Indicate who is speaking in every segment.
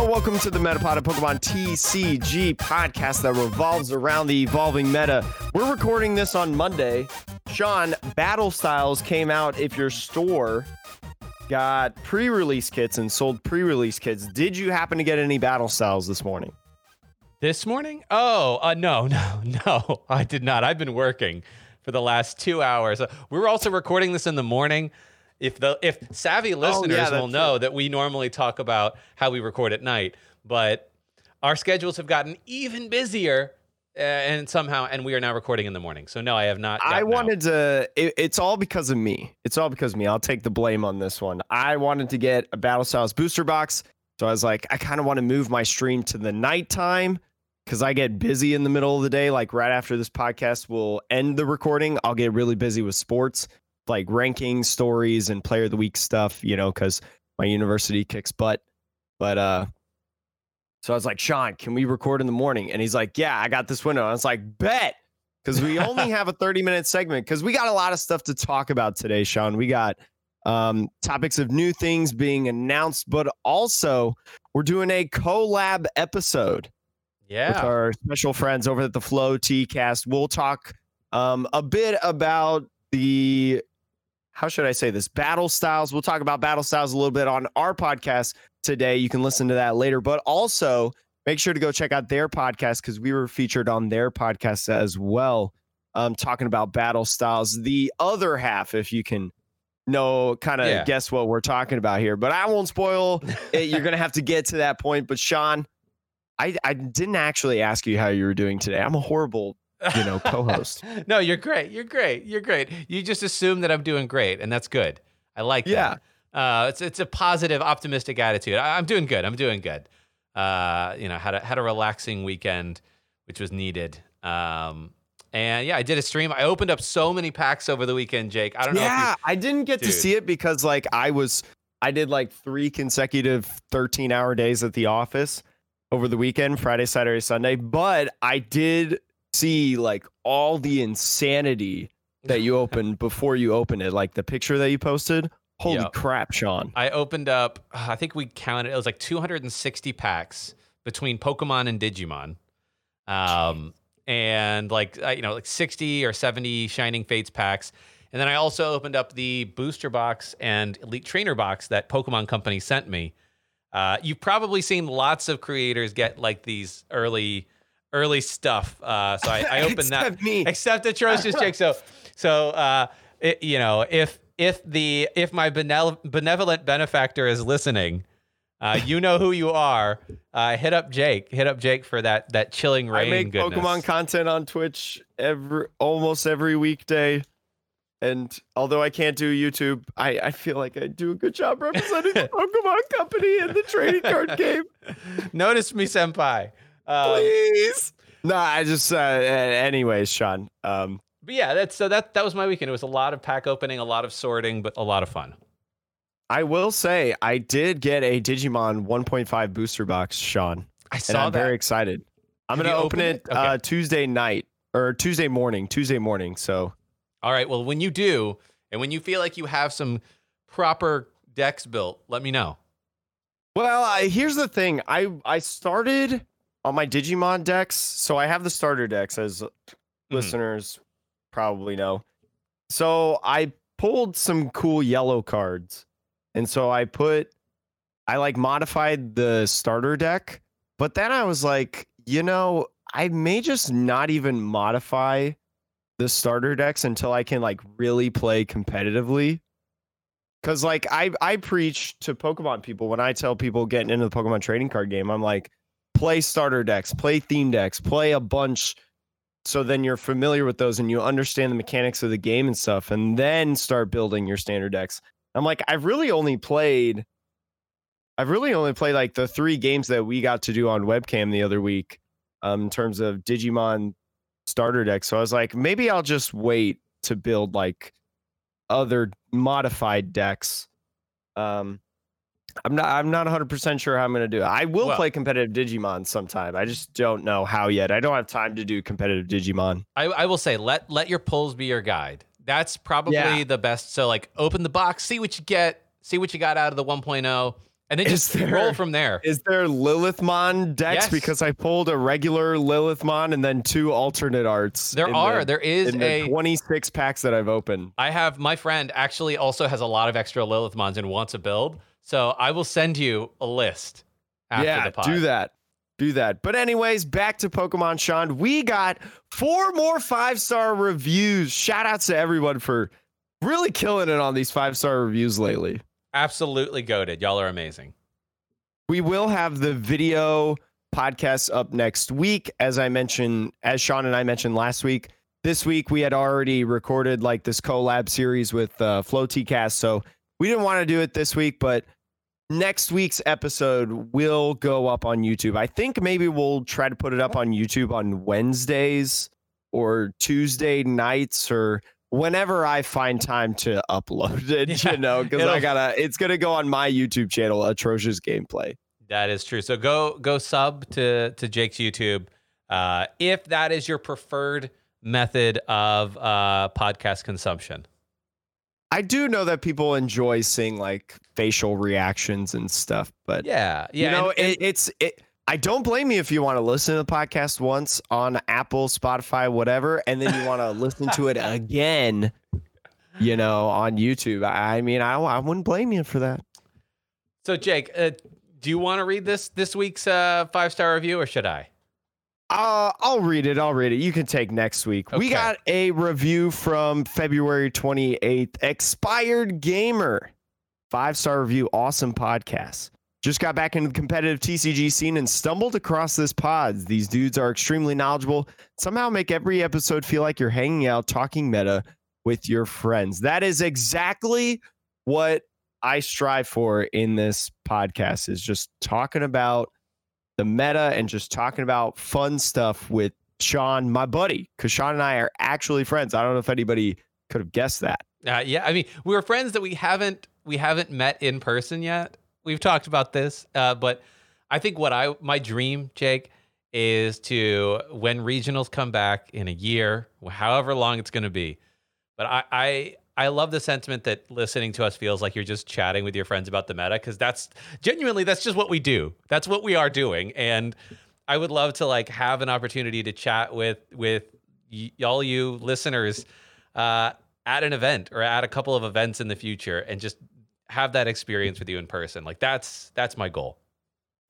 Speaker 1: Welcome to the Metapod of Pokemon TCG podcast that revolves around the evolving meta. We're recording this on Monday. Sean, Battle Styles came out if your store got pre-release kits and sold pre-release kits. Did you happen to get any Battle Styles this morning?
Speaker 2: This morning? Oh, uh, no, no, no, I did not. I've been working for the last two hours. Uh, we were also recording this in the morning. If the if savvy listeners
Speaker 1: yeah,
Speaker 2: will know that we normally talk about how we record at night, but our schedules have gotten even busier, uh, and somehow, and we are now recording in the morning. So no, I have not.
Speaker 1: I
Speaker 2: gotten out.
Speaker 1: wanted to. It, it's all because of me. It's all because of me. I'll take the blame on this one. I wanted to get a Battle Styles booster box, so I was like, I kind of want to move my stream to the nighttime because I get busy in the middle of the day. Like right after this podcast will end the recording, I'll get really busy with sports, like ranking stories and player of the week stuff. You know, because my university kicks butt. But uh, so I was like, Sean, can we record in the morning? And he's like, Yeah, I got this window. I was like, Bet. Because we only have a 30 minute segment because we got a lot of stuff to talk about today, Sean. We got um, topics of new things being announced, but also we're doing a collab episode
Speaker 2: Yeah.
Speaker 1: with our special friends over at the Flow T Cast. We'll talk um, a bit about the how should I say this battle styles. We'll talk about battle styles a little bit on our podcast today. You can listen to that later, but also make sure to go check out their podcast because we were featured on their podcast as well, um, talking about battle styles. The other half, if you can know, kind of
Speaker 2: Yeah.
Speaker 1: guess what we're talking about here, but I won't spoil it. You're gonna have to get to that point. But Sean, I, I didn't actually ask you how you were doing today. I'm a horrible, you know, co-host.
Speaker 2: no, you're great. You're great. You're great. You just assume that I'm doing great, and that's good. I like
Speaker 1: Yeah.
Speaker 2: that. Uh, it's it's a positive, optimistic attitude. I, I'm doing good. I'm doing good. Uh, you know, had a had a relaxing weekend, which was needed. Um, and yeah, I did a stream. I opened up so many packs over the weekend, Jake. I don't know.
Speaker 1: yeah, I didn't get to see it because like I was I did like three consecutive 13 hour days at the office over the weekend, Friday, Saturday, Sunday. But I did see like all the insanity that you opened before you opened it, like the picture that you posted. Holy
Speaker 2: Yep.
Speaker 1: crap, Sean.
Speaker 2: I opened up. I think we counted. It was like 260 packs between Pokemon and Digimon, um, and like uh, you know, like 60 or 70 Shining Fates packs. And then I also opened up the booster box and Elite Trainer box that Pokemon Company sent me. Uh, you've probably seen lots of creators get like these early, early stuff. Uh, so I, I opened that
Speaker 1: Except me.
Speaker 2: except atrocious Jake. So, so uh, it, you know, if if the if my benevol- benevolent benefactor is listening, uh, you know who you are. Uh, hit up Jake. Hit up Jake for that that chilling reign.
Speaker 1: I make
Speaker 2: goodness.
Speaker 1: Pokemon content on Twitch every almost every weekday. And although I can't do YouTube, I, I feel like I do a good job representing the Pokemon company in the trading card game.
Speaker 2: Notice me, senpai. Um,
Speaker 1: Please. No, I just uh anyways, Sean. Um
Speaker 2: but yeah, that's so that that was my weekend. It was a lot of pack opening, a lot of sorting, but a lot of fun.
Speaker 1: I will say I did get a Digimon 1.5 booster box, Sean.
Speaker 2: I
Speaker 1: And
Speaker 2: saw
Speaker 1: I'm
Speaker 2: that.
Speaker 1: very excited. I'm
Speaker 2: Have
Speaker 1: gonna open it
Speaker 2: it? Okay.
Speaker 1: uh Tuesday night or Tuesday morning. Tuesday morning. So
Speaker 2: All right. Well, when you do, and when you feel like you have some proper decks built, let me know.
Speaker 1: Well, I, here's the thing. I I started on my Digimon decks, so I have the starter decks, as mm-hmm. listeners probably know. So I pulled some cool yellow cards, and so I put, I like modified the starter deck, but then I was like, you know, I may just not even modify the starter decks until I can like really play competitively. Cause like I I preach to Pokemon people when I tell people getting into the Pokemon trading card game, I'm like, play starter decks, play theme decks, play a bunch so then you're familiar with those and you understand the mechanics of the game and stuff, and then start building your standard decks. I'm like, I've really only played I've really only played like the three games that we got to do on webcam the other week, um, in terms of Digimon starter decks. So I was like, maybe I'll just wait to build like other modified decks. Um, I'm not. I'm not 100 percent sure how I'm going to do it. I will
Speaker 2: Well-
Speaker 1: play competitive Digimon sometime. I just don't know how yet. I don't have time to do competitive Digimon.
Speaker 2: I, I will say let let your pulls be your guide. That's probably
Speaker 1: Yeah.
Speaker 2: the best. So like open the box, see what you get, see what you got out of the 1.0, and then
Speaker 1: Is
Speaker 2: just roll from there.
Speaker 1: Is there Lilithmon decks?
Speaker 2: Yes.
Speaker 1: Because I pulled a regular Lilithmon and then two alternate arts.
Speaker 2: There are.
Speaker 1: the-
Speaker 2: there is a.
Speaker 1: 26 packs that I've opened.
Speaker 2: I have my friend actually also has a lot of extra Lilithmons and wants a build. So I will send you a list after
Speaker 1: yeah,
Speaker 2: the pod.
Speaker 1: do that. Do that. But anyways, back to Pokemon Sean. We got four more five-star reviews. Shout outs to everyone for really killing it on these five-star reviews lately.
Speaker 2: Absolutely goaded. Y'all are amazing.
Speaker 1: We will have the video podcast up next week. As I mentioned, as Sean and I mentioned last week, this week we had already recorded like this collab series with uh, Flow Cast. So we didn't want to do it this week, but next week's episode will go up on YouTube. I think maybe we'll try to put it up on YouTube on Wednesdays or Tuesday nights or whenever I find time to upload it,
Speaker 2: Yeah,
Speaker 1: you know, because I gotta, it's gonna go on my YouTube channel, Atrocious Gameplay.
Speaker 2: That is true. So go go sub to to Jake's YouTube. Uh, if that is your preferred method of uh, podcast consumption.
Speaker 1: I do know that people enjoy seeing like facial reactions and stuff, but
Speaker 2: Yeah, yeah.
Speaker 1: you know,
Speaker 2: and- and-
Speaker 1: it, it's it. I don't blame you if you want to listen to the podcast once on Apple, Spotify, whatever, and then you want to listen to it again, you know, on YouTube. I, mean, I, I wouldn't blame you for that.
Speaker 2: so Jake, uh, do you want to read this this week's uh, five star review or should I?
Speaker 1: Uh, I'll read it. I'll read it. You can take next week. We got a review from February 28th. Expired Gamer. Five star review. Awesome podcast. Just got back into the competitive TCG scene and stumbled across this pod. These dudes are extremely knowledgeable. Somehow make every episode feel like you're hanging out, talking meta with your friends. That is exactly what I strive for in this podcast is just talking about the meta and just talking about fun stuff with Sean, my buddy, because Sean and I are actually friends. I don't know if anybody could have guessed that.
Speaker 2: Uh, yeah, I mean, we were friends that we haven't we haven't met in person yet. We've talked about this, uh, but I think what I my dream, Jake, is to when regionals come back in a year, however long it's going to be. But I, I I love the sentiment that listening to us feels like you're just chatting with your friends about the meta because that's genuinely that's just what we do. That's what we are doing, and I would love to like have an opportunity to chat with with y- all you listeners uh, at an event or at a couple of events in the future, and just have that experience with you in person. Like that's that's my goal.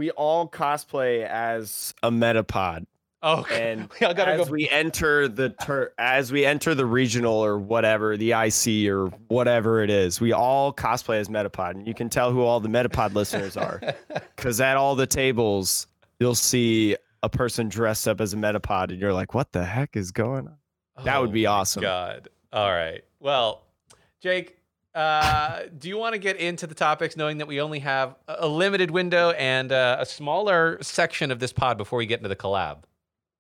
Speaker 1: We all cosplay as a metapod,
Speaker 2: Oh,
Speaker 1: and
Speaker 2: we
Speaker 1: as
Speaker 2: go.
Speaker 1: we enter the tur- as we enter the regional or whatever, the IC or whatever it is, we all cosplay as metapod, and you can tell who all the metapod listeners are because at all the tables you'll see a person dressed up as a metapod, and you're like, "What the heck is going on?" That would
Speaker 2: Oh
Speaker 1: be awesome.
Speaker 2: God. All right. Well, Jake, uh, do you want to get into the topics knowing that we only have a a limited window and uh, a smaller section of this pod before we get into the collab?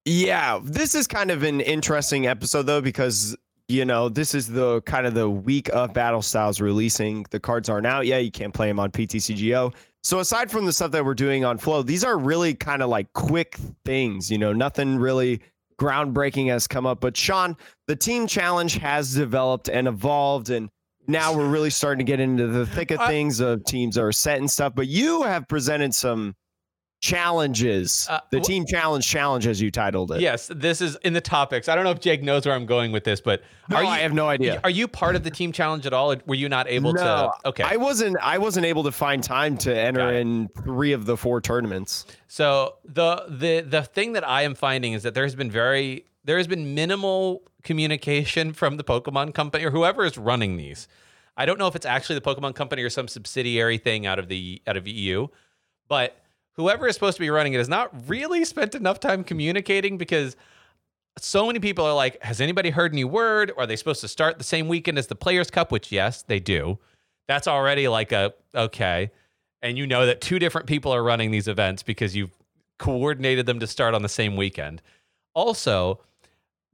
Speaker 1: Yeah, this is kind of an interesting episode though because you know this is the kind of the week of Battle Styles releasing. The cards aren't out yet. You can't play them on PTCGO. So aside from the stuff that we're doing on Flow, these are really kind of like quick things. You know, nothing really groundbreaking has come up. But Sean, the team challenge has developed and evolved, and now we're really starting to get into the thick of things of teams that are set and stuff. But you have presented some challenges.
Speaker 2: Uh,
Speaker 1: the team challenge challenge, as you titled it.
Speaker 2: Yes, this is in the topics. I don't know if Jake knows where I'm going with this, but
Speaker 1: No,
Speaker 2: are you
Speaker 1: I have no idea.
Speaker 2: are you part of the team challenge at all? Or were you not able
Speaker 1: no,
Speaker 2: to? Okay,
Speaker 1: I wasn't. I wasn't able to find time to enter in three of the four tournaments.
Speaker 2: So the the the thing that I am finding is that there has been very there has been minimal communication from the Pokemon company or whoever is running these. I don't know if it's actually the Pokemon company or some subsidiary thing out of the out of EU, but whoever is supposed to be running it has not really spent enough time communicating because so many people are like, has anybody heard any word? Are they supposed to start the same weekend as the Players Cup? Which yes, they do. That's already like a okay. And you know that two different people are running these events because you've coordinated them to start on the same weekend. Also,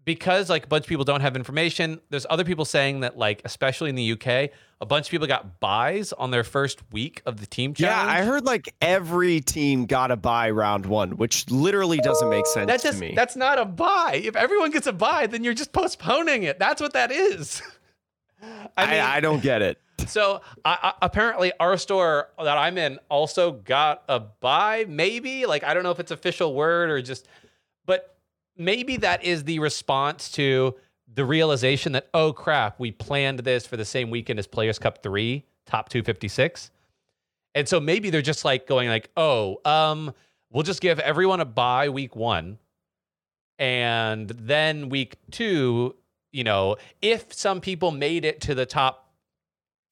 Speaker 2: because like a bunch of people don't have information, there's other people saying that like especially in the UK, a bunch of people got buys on their first week of the team
Speaker 1: Yeah. I heard like every team got a buy round one, which literally doesn't make sense
Speaker 2: That's
Speaker 1: to me.
Speaker 2: that's not a buy. If everyone gets a buy, then you're just postponing it. That's what that is. I
Speaker 1: I,
Speaker 2: mean,
Speaker 1: I, don't get it.
Speaker 2: So I, I, apparently, our store that I'm in also got a buy. Maybe like I don't know if it's official word or just, but maybe that is the response to the realization that oh crap, we planned this for the same weekend as Players Cup three, top two fifty six, and so maybe they're just like going like oh um we'll just give everyone a buy week one, and then week two, you know, if some people made it to the top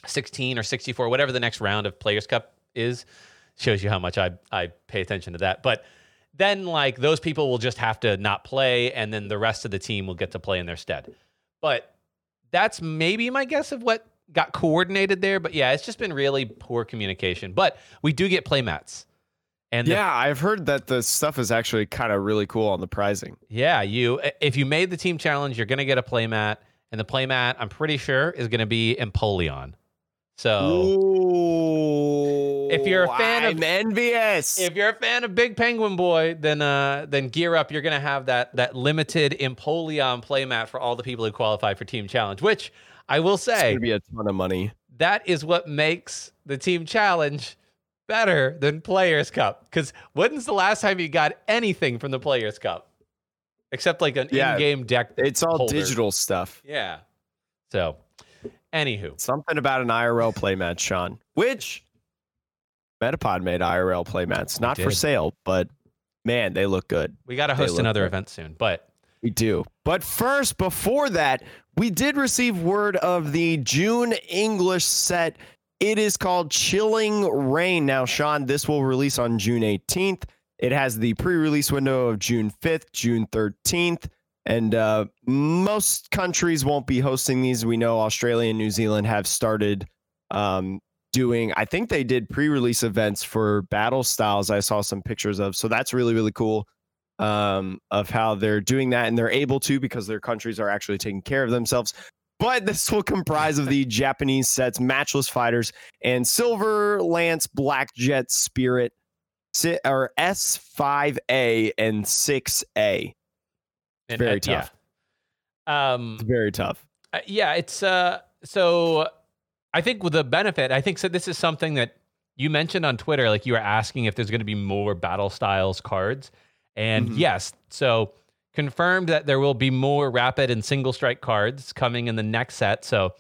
Speaker 2: 16 or 64, whatever the next round of Players Cup is, shows you how much I, I pay attention to that. But then, like, those people will just have to not play, and then the rest of the team will get to play in their stead. But that's maybe my guess of what got coordinated there. But yeah, it's just been really poor communication. But we do get playmats.
Speaker 1: And yeah, the, I've heard that the stuff is actually kind of really cool on the pricing.
Speaker 2: Yeah, you if you made the team challenge, you're gonna get a playmat, and the playmat I'm pretty sure is gonna be Empoleon. So
Speaker 1: Ooh,
Speaker 2: if you're a fan
Speaker 1: I'm
Speaker 2: of
Speaker 1: envious,
Speaker 2: if you're a fan of Big Penguin Boy, then uh, then gear up. You're gonna have that that limited Empoleon playmat for all the people who qualify for Team Challenge. Which I will say,
Speaker 1: it's gonna be a ton of money.
Speaker 2: That is what makes the Team Challenge better than Players Cup. Because when's the last time you got anything from the Players Cup? Except like an yeah, in-game deck.
Speaker 1: It's all
Speaker 2: holder.
Speaker 1: digital stuff.
Speaker 2: Yeah. So Anywho,
Speaker 1: something about an IRL playmat, Sean, which Metapod made IRL playmats, not for sale, but man, they look good.
Speaker 2: We got to host another good. event soon, but
Speaker 1: we do. But first, before that, we did receive word of the June English set. It is called Chilling Reign. Now, Sean, this will release on June 18th. It has the pre release window of June 5th, June 13th. And uh, most countries won't be hosting these. We know Australia and New Zealand have started um, doing, I think they did pre release events for battle styles. I saw some pictures of. So that's really, really cool um, of how they're doing that. And they're able to because their countries are actually taking care of themselves. But this will comprise of the Japanese sets, Matchless Fighters, and Silver Lance Black Jet Spirit, or S5A and 6A. It's very uh, tough.
Speaker 2: Yeah. Um,
Speaker 1: it's very tough.
Speaker 2: Uh, yeah, it's uh. So I think with the benefit, I think so. This is something that you mentioned on Twitter. Like you were asking if there's going to be more battle styles cards, and mm-hmm. yes, so confirmed that there will be more rapid and single strike cards coming in the next set. So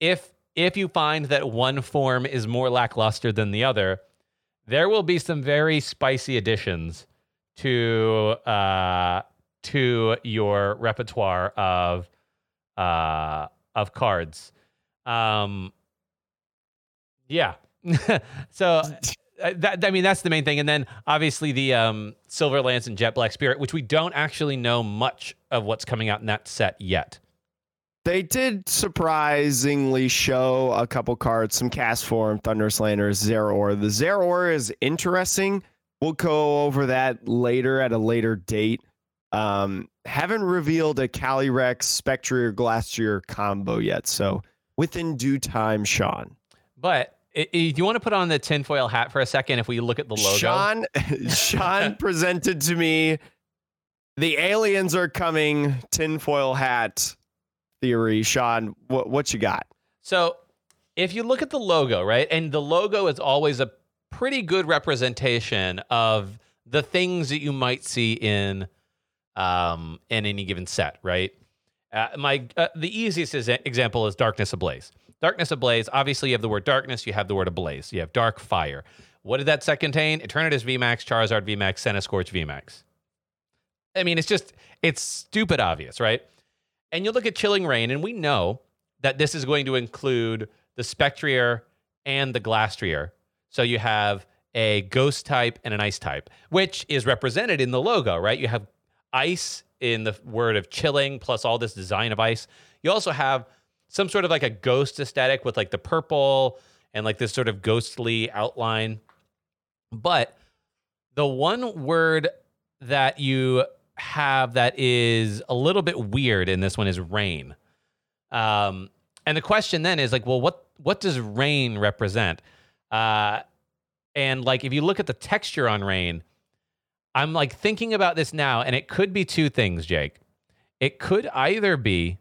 Speaker 2: if if you find that one form is more lackluster than the other, there will be some very spicy additions to uh, to your repertoire of uh, of cards. Um, yeah. so uh, that I mean that's the main thing, and then obviously the um, Silver Lance and Jet Black Spirit, which we don't actually know much of what's coming out in that set yet.
Speaker 1: They did surprisingly show a couple cards, some Castform, Thunder Thunderslander, Zeraora. The Zeraora is interesting. We'll go over that later at a later date. Um, haven't revealed a Calyrex Spectrier Glastrier combo yet, so within due time, Sean.
Speaker 2: But do you want to put on the tinfoil hat for a second if we look at the logo?
Speaker 1: Sean, Sean presented to me the aliens are coming tinfoil hat theory. Sean, what, what you got?
Speaker 2: So if you look at the logo, right, and the logo is always a pretty good representation of the things that you might see in um, in any given set, right? Uh, my uh, the easiest example is Darkness Ablaze. Darkness Ablaze. Obviously, you have the word darkness. You have the word ablaze. You have dark fire. What did that set contain? Eternatus VMAX, Charizard VMAX, Centiskorch VMAX. I mean, it's just it's stupid obvious, right? And you look at Chilling Reign, and we know that this is going to include the Spectrier and the Glastrier. So you have a ghost type and an ice type, which is represented in the logo, right? You have ice in the word of chilling, plus all this design of ice. You also have some sort of like a ghost aesthetic with like the purple and like this sort of ghostly outline. But the one word that you have that is a little bit weird in this one is rain. Um, and the question then is like, well, what what does rain represent? Uh, and like if you look at the texture on rain, I'm like thinking about this now, and it could be two things, Jake. It could either be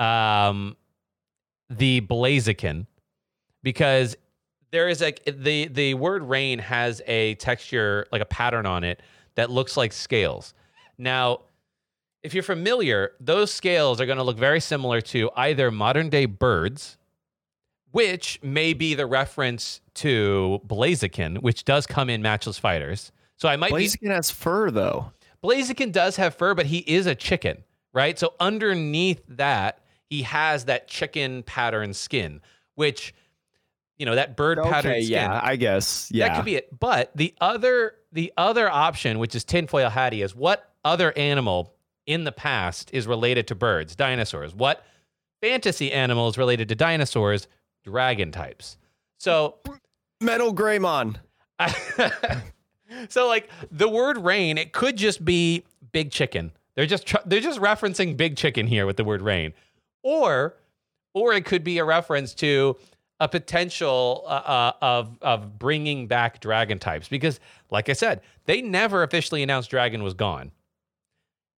Speaker 2: um, the Blaziken, because there is like the the word rain has a texture like a pattern on it that looks like scales. Now, if you're familiar, those scales are going to look very similar to either modern day birds, which may be the reference to Blaziken, which does come in Matchless Fighters. So I might
Speaker 1: Blaziken
Speaker 2: be
Speaker 1: has fur though.
Speaker 2: Blaziken does have fur, but he is a chicken, right? So underneath that, he has that chicken pattern skin, which you know that bird pattern
Speaker 1: Okay,
Speaker 2: skin.
Speaker 1: yeah, I guess. Yeah.
Speaker 2: That could be it. But the other the other option, which is tinfoil hattie, is what other animal in the past is related to birds, dinosaurs? What fantasy animal is related to dinosaurs? Dragon types. So
Speaker 1: Metal Greymon.
Speaker 2: so like the word rain, it could just be big chicken. They're just tr- they're just referencing big chicken here with the word rain, or or it could be a reference to a potential uh, uh, of of bringing back dragon types because, like I said, they never officially announced dragon was gone,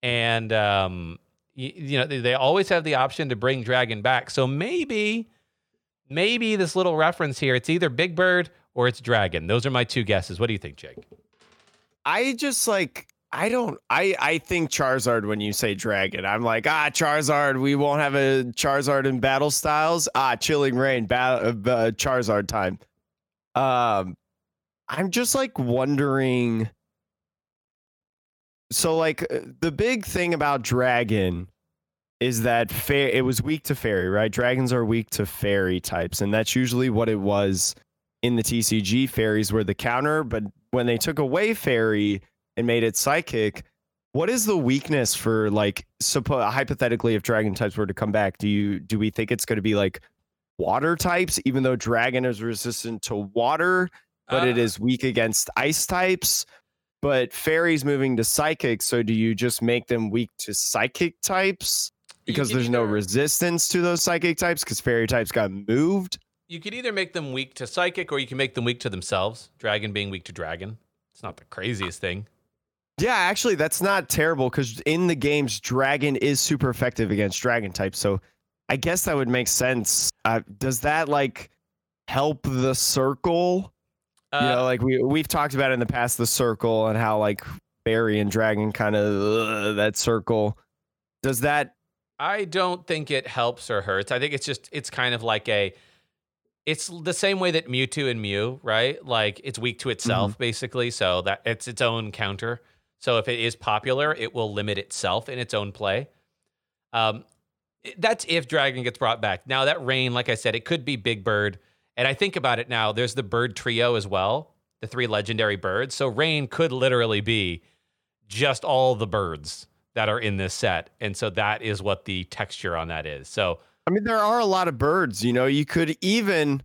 Speaker 2: and um, you, you know they, they always have the option to bring dragon back. So maybe maybe this little reference here, it's either Big Bird or it's Dragon. Those are my two guesses. What do you think, Jake?
Speaker 1: I just like I don't I I think Charizard when you say dragon. I'm like, ah Charizard, we won't have a Charizard in battle styles. Ah, chilling reign, battle uh, Charizard time. Um I'm just like wondering so like uh, the big thing about dragon is that fa- it was weak to fairy, right? Dragons are weak to fairy types and that's usually what it was in the TCG. Fairies were the counter, but when they took away fairy and made it psychic, what is the weakness for like suppo- hypothetically if dragon types were to come back? Do you do we think it's going to be like water types even though dragon is resistant to water, but it
Speaker 2: Uh,
Speaker 1: is weak against ice types? But fairies moving to psychic, so do you just make them weak to psychic types because there's no resistance to those psychic types because fairy types got moved?
Speaker 2: You could either make them weak to psychic or you can make them weak to themselves. Dragon being weak to dragon. It's not the craziest thing.
Speaker 1: Yeah, actually, that's not terrible because in the games, dragon is super effective against dragon type. So I guess that would make sense. Uh, does that like help the circle?
Speaker 2: Uh,
Speaker 1: you know, like we we've talked about in the past, the circle and how like fairy and dragon kind of that circle. Does that?
Speaker 2: I don't think it helps or hurts. I think it's just it's kind of like a it's the same way that Mewtwo and Mew, right? Like it's weak to itself basically, so that it's its own counter. So if it is popular, it will limit itself in its own play. Um that's if Dragon gets brought back. Now that Rain, like I said, it could be Big Bird. And I think about it now, there's the bird trio as well, the three legendary birds. So Rain could literally be just all the birds that are in this set. And so that is what the texture on that is. So
Speaker 1: I mean, there are a lot of birds. You know, you could even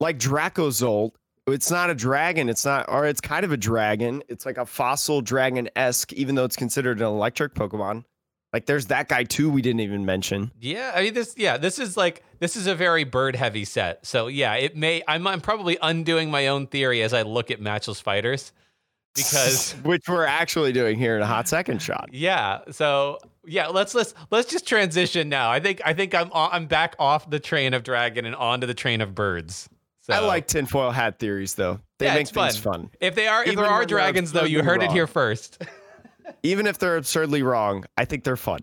Speaker 1: like Dracozolt. It's not a dragon. It's not, or it's kind of a dragon. It's like a fossil dragon esque, even though it's considered an electric Pokemon. Like, there's that guy too. We didn't even mention.
Speaker 2: yeah, I mean this yeah, this is like this is a very bird heavy set. So yeah, it may I'm I'm probably undoing my own theory as I look at matchless fighters because
Speaker 1: which we're actually doing here in a hot second shot.
Speaker 2: Yeah. So yeah, let's let's let's just transition now. I think I think I'm I'm back off the train of dragon and onto the train of birds. So
Speaker 1: I like tinfoil hat theories though. They
Speaker 2: Yeah,
Speaker 1: make things
Speaker 2: fun.
Speaker 1: fun.
Speaker 2: if they are if
Speaker 1: even
Speaker 2: there are dragons though, you heard it here first.
Speaker 1: Even if they're absurdly wrong, I think they're fun.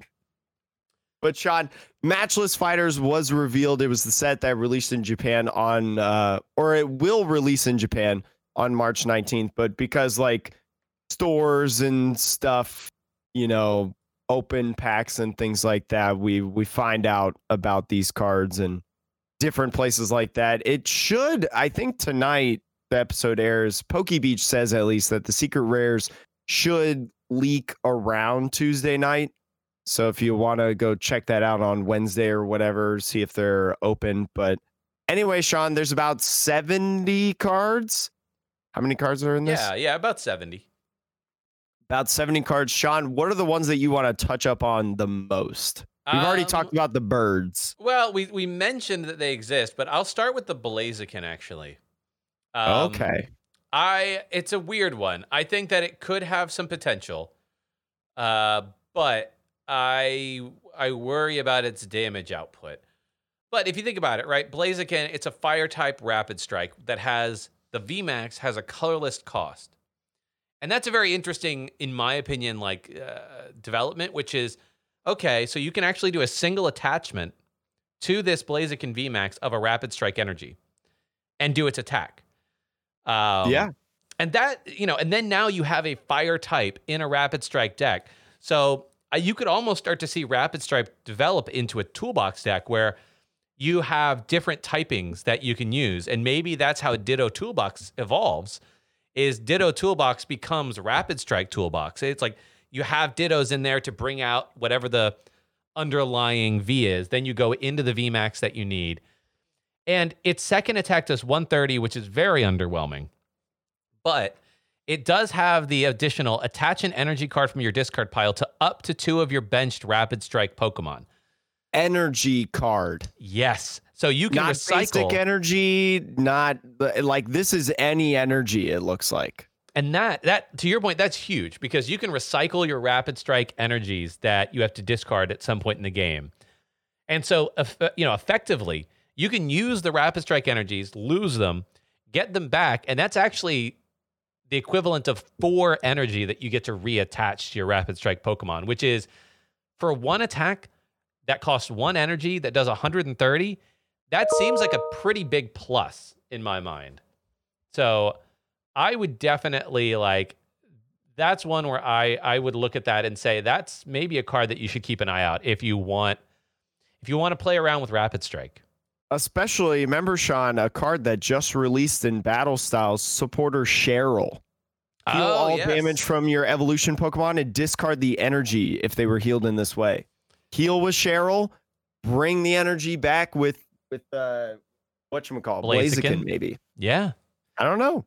Speaker 1: But Sean, Matchless Fighters was revealed. It was the set that released in Japan on, uh, or it will release in Japan on March 19th. But because like stores and stuff, you know, open packs and things like that, we we find out about these cards and different places like that. It should, I think, tonight the episode airs. PokeBeach says at least that the secret rares should leak around Tuesday night. So if you want to go check that out on Wednesday or whatever, see if they're open. But anyway, Sean, there's about 70 cards. How many cards are in this?
Speaker 2: yeah, yeah, about 70.
Speaker 1: About 70 cards. Sean, what are the ones that you want to touch up on the most? We've already
Speaker 2: Um,
Speaker 1: talked about the birds.
Speaker 2: Well, we we mentioned that they exist, but I'll start with the Blaziken actually. Um,
Speaker 1: okay.
Speaker 2: I it's a weird one. I think that it could have some potential, uh, but I I worry about its damage output. But if you think about it, right, Blaziken, it's a fire type rapid strike that has the VMAX has a colorless cost. And that's a very interesting, in my opinion, like uh, development, which is okay, so you can actually do a single attachment to this Blaziken VMAX of a rapid strike energy and do its attack. Um,
Speaker 1: Yeah.
Speaker 2: And that, you know, and then now you have a fire type in a rapid strike deck. So uh, you could almost start to see rapid strike develop into a toolbox deck where you have different typings that you can use. And maybe that's how Ditto Toolbox evolves is Ditto Toolbox becomes Rapid Strike Toolbox. It's like you have Dittos in there to bring out whatever the underlying V is. Then you go into the VMAX that you need. And its second attack does 130, which is very underwhelming. But it does have the additional attach an energy card from your discard pile to up to two of your benched Rapid Strike Pokemon.
Speaker 1: Energy card.
Speaker 2: Yes. So you can
Speaker 1: Not
Speaker 2: recycle.
Speaker 1: basic energy, not like this is any energy, it looks like.
Speaker 2: And that that to your point, that's huge because you can recycle your rapid strike energies that you have to discard at some point in the game. And so, uh, you know, effectively, you can use the rapid strike energies, lose them, get them back, and that's actually the equivalent of four energy that you get to reattach to your rapid strike Pokemon, which is for one attack that costs one energy that does 130. That seems like a pretty big plus in my mind. So I would definitely like that's one where I I would look at that and say that's maybe a card that you should keep an eye out if you want if you want to play around with Rapid Strike.
Speaker 1: Especially, remember, Sean, a card that just released in Battle Styles, supporter Cheryl. Heal
Speaker 2: Oh,
Speaker 1: all
Speaker 2: yes.
Speaker 1: damage from your evolution Pokemon and discard the energy if they were healed in this way. Heal with Cheryl, bring the energy back with with uh what you call
Speaker 2: Blaziken?
Speaker 1: Maybe.
Speaker 2: Yeah.
Speaker 1: I don't know.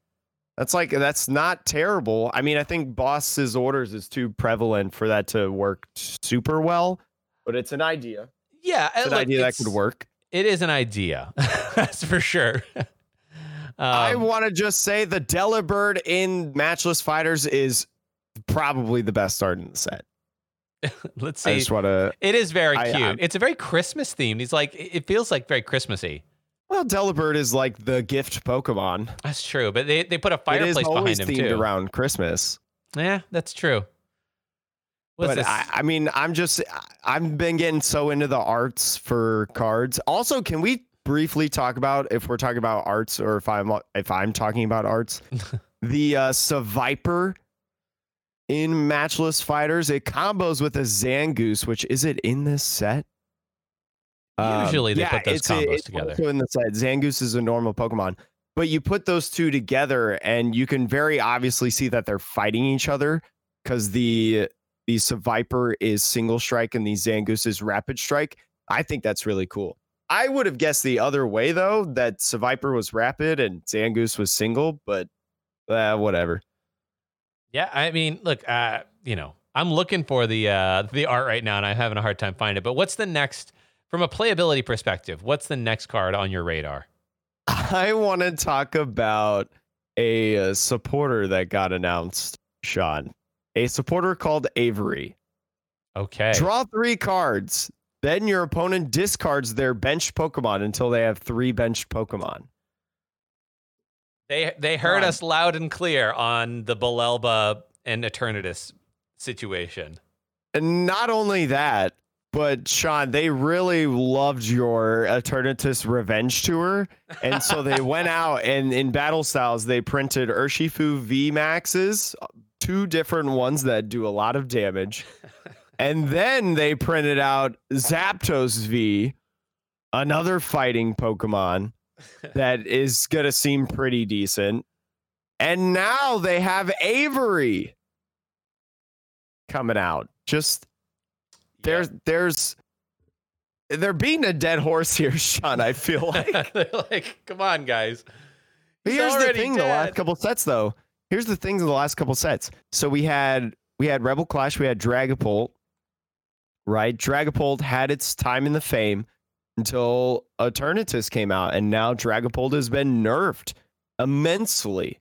Speaker 1: That's like that's not terrible. I mean, I think Boss's orders is too prevalent for that to work super well, but it's an idea.
Speaker 2: Yeah,
Speaker 1: It's an idea that could work.
Speaker 2: It is an idea. that's for sure.
Speaker 1: I
Speaker 2: Um,
Speaker 1: want to just say the Delibird in Matchless Fighters is probably the best art in the set.
Speaker 2: let's see.
Speaker 1: I just want to.
Speaker 2: It is very
Speaker 1: I-
Speaker 2: cute.
Speaker 1: I'm-
Speaker 2: it's a very Christmas themed. He's like it feels like very Christmassy.
Speaker 1: Well, Delibird is like the gift Pokemon.
Speaker 2: That's true, but they, they put a
Speaker 1: It
Speaker 2: fireplace
Speaker 1: is always
Speaker 2: behind him
Speaker 1: themed
Speaker 2: too.
Speaker 1: around Christmas.
Speaker 2: Yeah, that's true. What's
Speaker 1: but
Speaker 2: this?
Speaker 1: I, I mean, I'm just I've been getting so into the arts for cards. Also, can we briefly talk about if we're talking about arts or if I'm if I'm talking about arts, the uh, Viper in Matchless Fighters it combos with a Zangoose, which is it in this set? Um,
Speaker 2: Usually they put those combos
Speaker 1: it's
Speaker 2: together.
Speaker 1: Also in the set, Zangoose is a normal Pokemon, but you put those two together, and you can very obviously see that they're fighting each other because the the Viper is single strike and the Zangoose is rapid strike. I think that's really cool. I would have guessed the other way though, that Viper was rapid and Zangoose was single, but uh, whatever.
Speaker 2: Yeah, I mean, look, uh, you know, I'm looking for the uh, the art right now, and I'm having a hard time finding it. But what's the next, from a playability perspective? What's the next card on your radar?
Speaker 1: I want to talk about a, uh supporter that got announced, Sean. A supporter called Avery.
Speaker 2: Okay,
Speaker 1: Draw three cards. Then your opponent discards their benched Pokemon until they have three benched Pokemon.
Speaker 2: They they heard us loud and clear on the Belelba and Eternatus situation.
Speaker 1: And not only that, but Sean, they really loved your Eternatus Revenge Tour. And so they went out and in Battle Styles, they printed Urshifu V Maxes, two different ones that do a lot of damage. And then they printed out Zapdos V, another fighting Pokemon that is going to seem pretty decent. And now they have Avery coming out. Just there's there's they're beating a dead horse here, Sean. I feel like.
Speaker 2: They're like, come on, guys.
Speaker 1: But here's the thing: the last couple sets, though. Here's the things in the last couple sets. So we had we had Rebel Clash, we had Dragapult, right? Dragapult had its time in the fame until Eternatus came out, and now Dragapult has been nerfed immensely.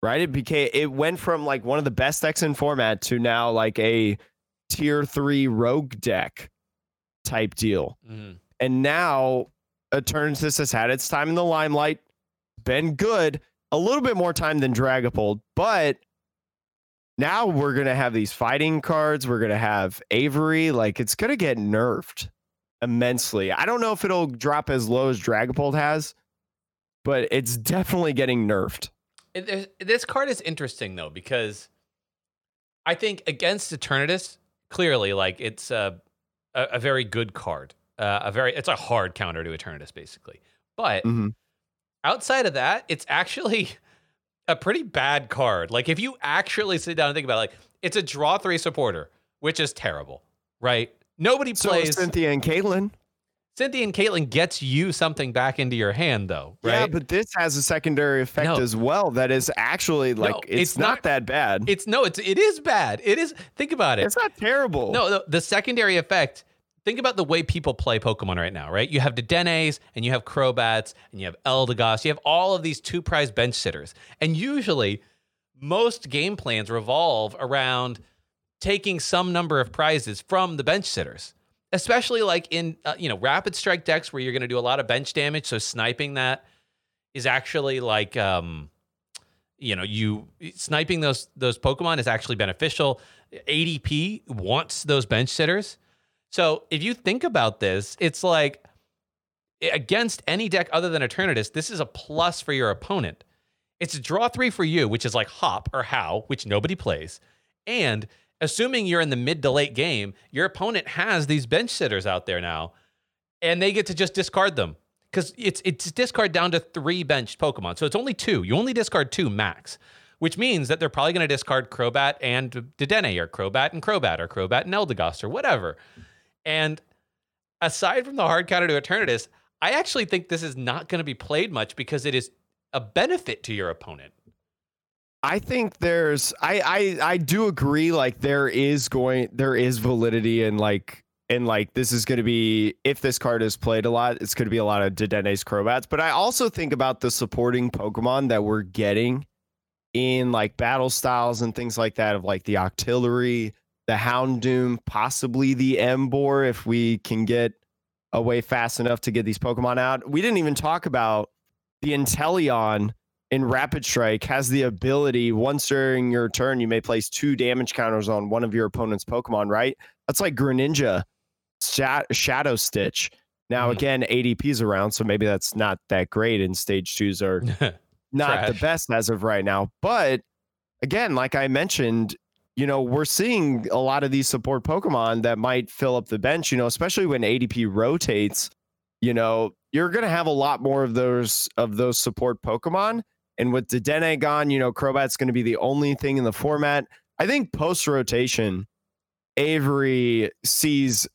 Speaker 1: Right? It became it went from like one of the best decks in format to now like a tier three rogue deck type deal.
Speaker 2: Mhm.
Speaker 1: And now Eternatus has had its time in the limelight, been good, a little bit more time than Dragapult, but now we're gonna have these fighting cards. We're gonna have Avery. Like it's gonna get nerfed immensely. I don't know if it'll drop as low as Dragapult has, but it's definitely getting nerfed.
Speaker 2: This card is interesting though because I think against Eternatus, clearly, like it's a a, a very good card. Uh, a very it's a hard counter to Eternatus, basically. But
Speaker 1: mm-hmm.
Speaker 2: outside of that, it's actually a pretty bad card. Like if you actually sit down and think about it, like it's a draw three supporter, which is terrible, right? Nobody plays
Speaker 1: so Cynthia and Caitlyn.
Speaker 2: Cynthia and Caitlyn gets you something back into your hand, though, right?
Speaker 1: Yeah, but this has a secondary effect no. as well. That is actually like no, it's, it's not, that bad.
Speaker 2: It's no, it's it is bad. It is. Think about it.
Speaker 1: It's not terrible.
Speaker 2: No, the, the secondary effect. Think about the way people play Pokemon right now, right? You have Dedennes and you have Crobats and you have Eldegoss. You have all of these two prize bench sitters, and usually most game plans revolve around taking some number of prizes from the bench sitters. Especially like in uh, you know rapid strike decks where you're going to do a lot of bench damage so sniping that is actually like um you know you sniping those those pokemon is actually beneficial. Adp wants those bench sitters. So if you think about this it's like against any deck other than eternatus this is a plus for your opponent. It's a draw three for you which is like hop or Hau which nobody plays and assuming you're in the mid to late game, your opponent has these bench sitters out there now, and they get to just discard them because it's it's discard down to three benched Pokemon. So it's only two. You only discard two max, which means that they're probably going to discard Crobat and Dedenne or Crobat and Crobat or Crobat and Eldegoss or whatever. And aside from the hard counter to Eternatus, I actually think this is not going to be played much because it is a benefit to your opponent.
Speaker 1: I think there's I, I I do agree like there is going there is validity in like and like this is going to be if this card is played a lot it's going to be a lot of Dedenne's Crobats but I also think about the supporting Pokemon that we're getting in like battle styles and things like that of like the Octillery, the Houndoom, possibly the Emboar if we can get away fast enough to get these Pokemon out. We didn't even talk about the Inteleon in Rapid Strike has the ability once during your turn, you may place two damage counters on one of your opponent's Pokemon, right? That's like Greninja, Shadow Stitch. Now, mm. again, ADP's around, so maybe that's not that great, and stage twos are not the best as of right now. But again, like I mentioned, you know, we're seeing a lot of these support Pokemon that might fill up the bench, you know, especially when ADP rotates, you know, you're going to have a lot more of those of those support Pokemon and with Dedenne gone, you know, Crobat's going to be the only thing in the format. I think post rotation, Avery sees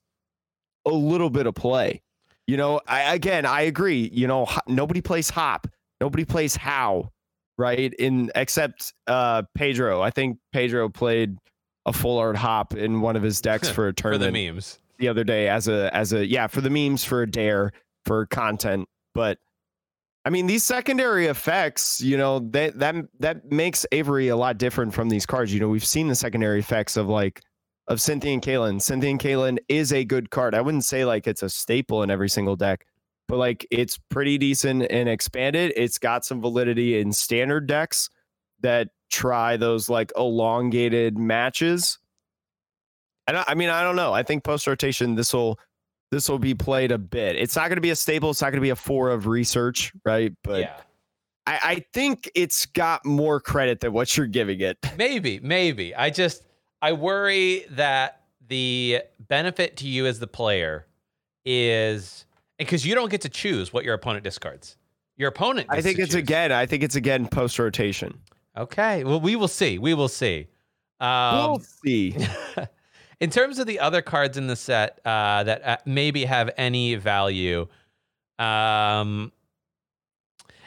Speaker 1: a little bit of play. You know, I, again, I agree. You know, nobody plays Hop, nobody plays Hau, right? In except uh, Pedro. I think Pedro played a full art Hop in one of his decks for a tournament.
Speaker 2: for the memes
Speaker 1: the other day as a as a yeah for the memes for a dare for content, but I mean, these secondary effects, you know, that that that makes Avery a lot different from these cards. You know, we've seen the secondary effects of like of Cynthia and Caitlyn. Cynthia and Caitlyn is a good card. I wouldn't say like it's a staple in every single deck, but like it's pretty decent and expanded. It's got some validity in standard decks that try those like elongated matches. And I, I mean, I don't know. I think post rotation, this will this will be played a bit. It's not going to be a staple. It's not going to be a four of research, right? But yeah. I, I think it's got more credit than what you're giving it.
Speaker 2: Maybe, maybe. I just I worry that the benefit to you as the player is because you don't get to choose what your opponent discards. Your opponent.
Speaker 1: I think it's
Speaker 2: choose.
Speaker 1: again. I think it's again post rotation.
Speaker 2: Okay. Well, we will see. We will see.
Speaker 1: Um, we'll see.
Speaker 2: In terms of the other cards in the set uh, that uh, maybe have any value, um,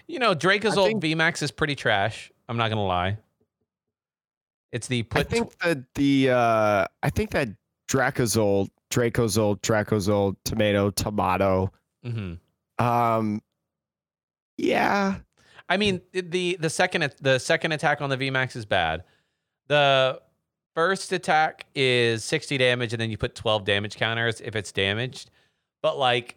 Speaker 2: you know, Dracozolt think, VMAX is pretty trash. I'm not gonna lie. It's the
Speaker 1: put. I think that the uh, I think that Dracozolt, Dracozolt, Dracozolt, tomato, tomato.
Speaker 2: Mm-hmm.
Speaker 1: Um, yeah.
Speaker 2: I mean the the second the second attack on the VMAX is bad. The First attack is 60 damage, and then you put 12 damage counters if it's damaged. But like,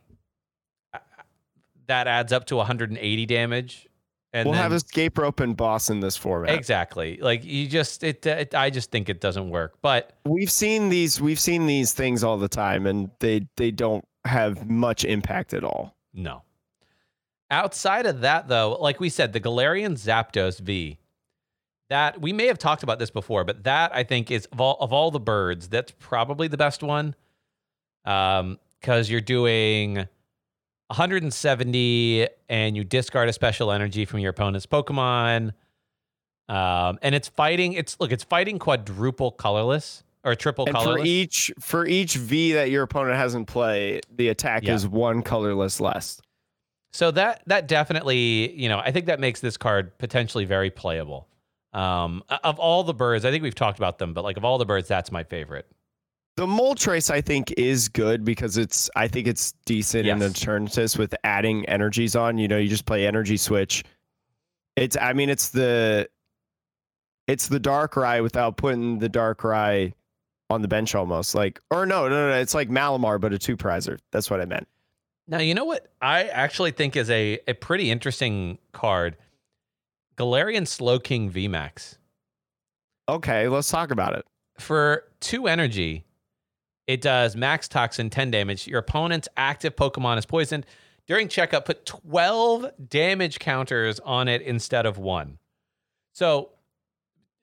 Speaker 2: that adds up to 180 damage. And
Speaker 1: we'll
Speaker 2: then,
Speaker 1: have escape rope and boss in this format.
Speaker 2: exactly like you just it, uh, it. I just think it doesn't work. But
Speaker 1: We've seen these. We've seen these things all the time, and they they don't have much impact at all.
Speaker 2: no. Outside of that, though, like we said, the Galarian Zapdos V. That we may have talked about this before, but that I think is of all, of all the birds, that's probably the best one. Um, because you're doing 170 and you discard a special energy from your opponent's Pokemon. Um, and it's fighting. It's look, it's fighting quadruple colorless or triple
Speaker 1: And
Speaker 2: colorless.
Speaker 1: for each for each V that your opponent has in play, the attack
Speaker 2: Yeah.
Speaker 1: is one colorless less.
Speaker 2: So that that definitely, you know, I think that makes this card potentially very playable. Um, of all the birds, I think we've talked about them, but like of all the birds, that's my favorite.
Speaker 1: The Moltres I think is good because it's I think it's decent in
Speaker 2: Yes.
Speaker 1: Eternatus with adding energies on. You know, you just play energy switch. It's I mean it's the it's the dark Darkrai without putting the dark Darkrai on the bench almost. Like or no, no, no, no it's like Malamar but a two prizer. That's what I meant.
Speaker 2: Now, you know what I actually think is a a pretty interesting card, Galarian Slowking VMAX.
Speaker 1: Okay, let's talk about it.
Speaker 2: For two energy, it does max toxin 10 damage. Your opponent's active Pokemon is poisoned. During checkup, put 12 damage counters on it instead of one. So,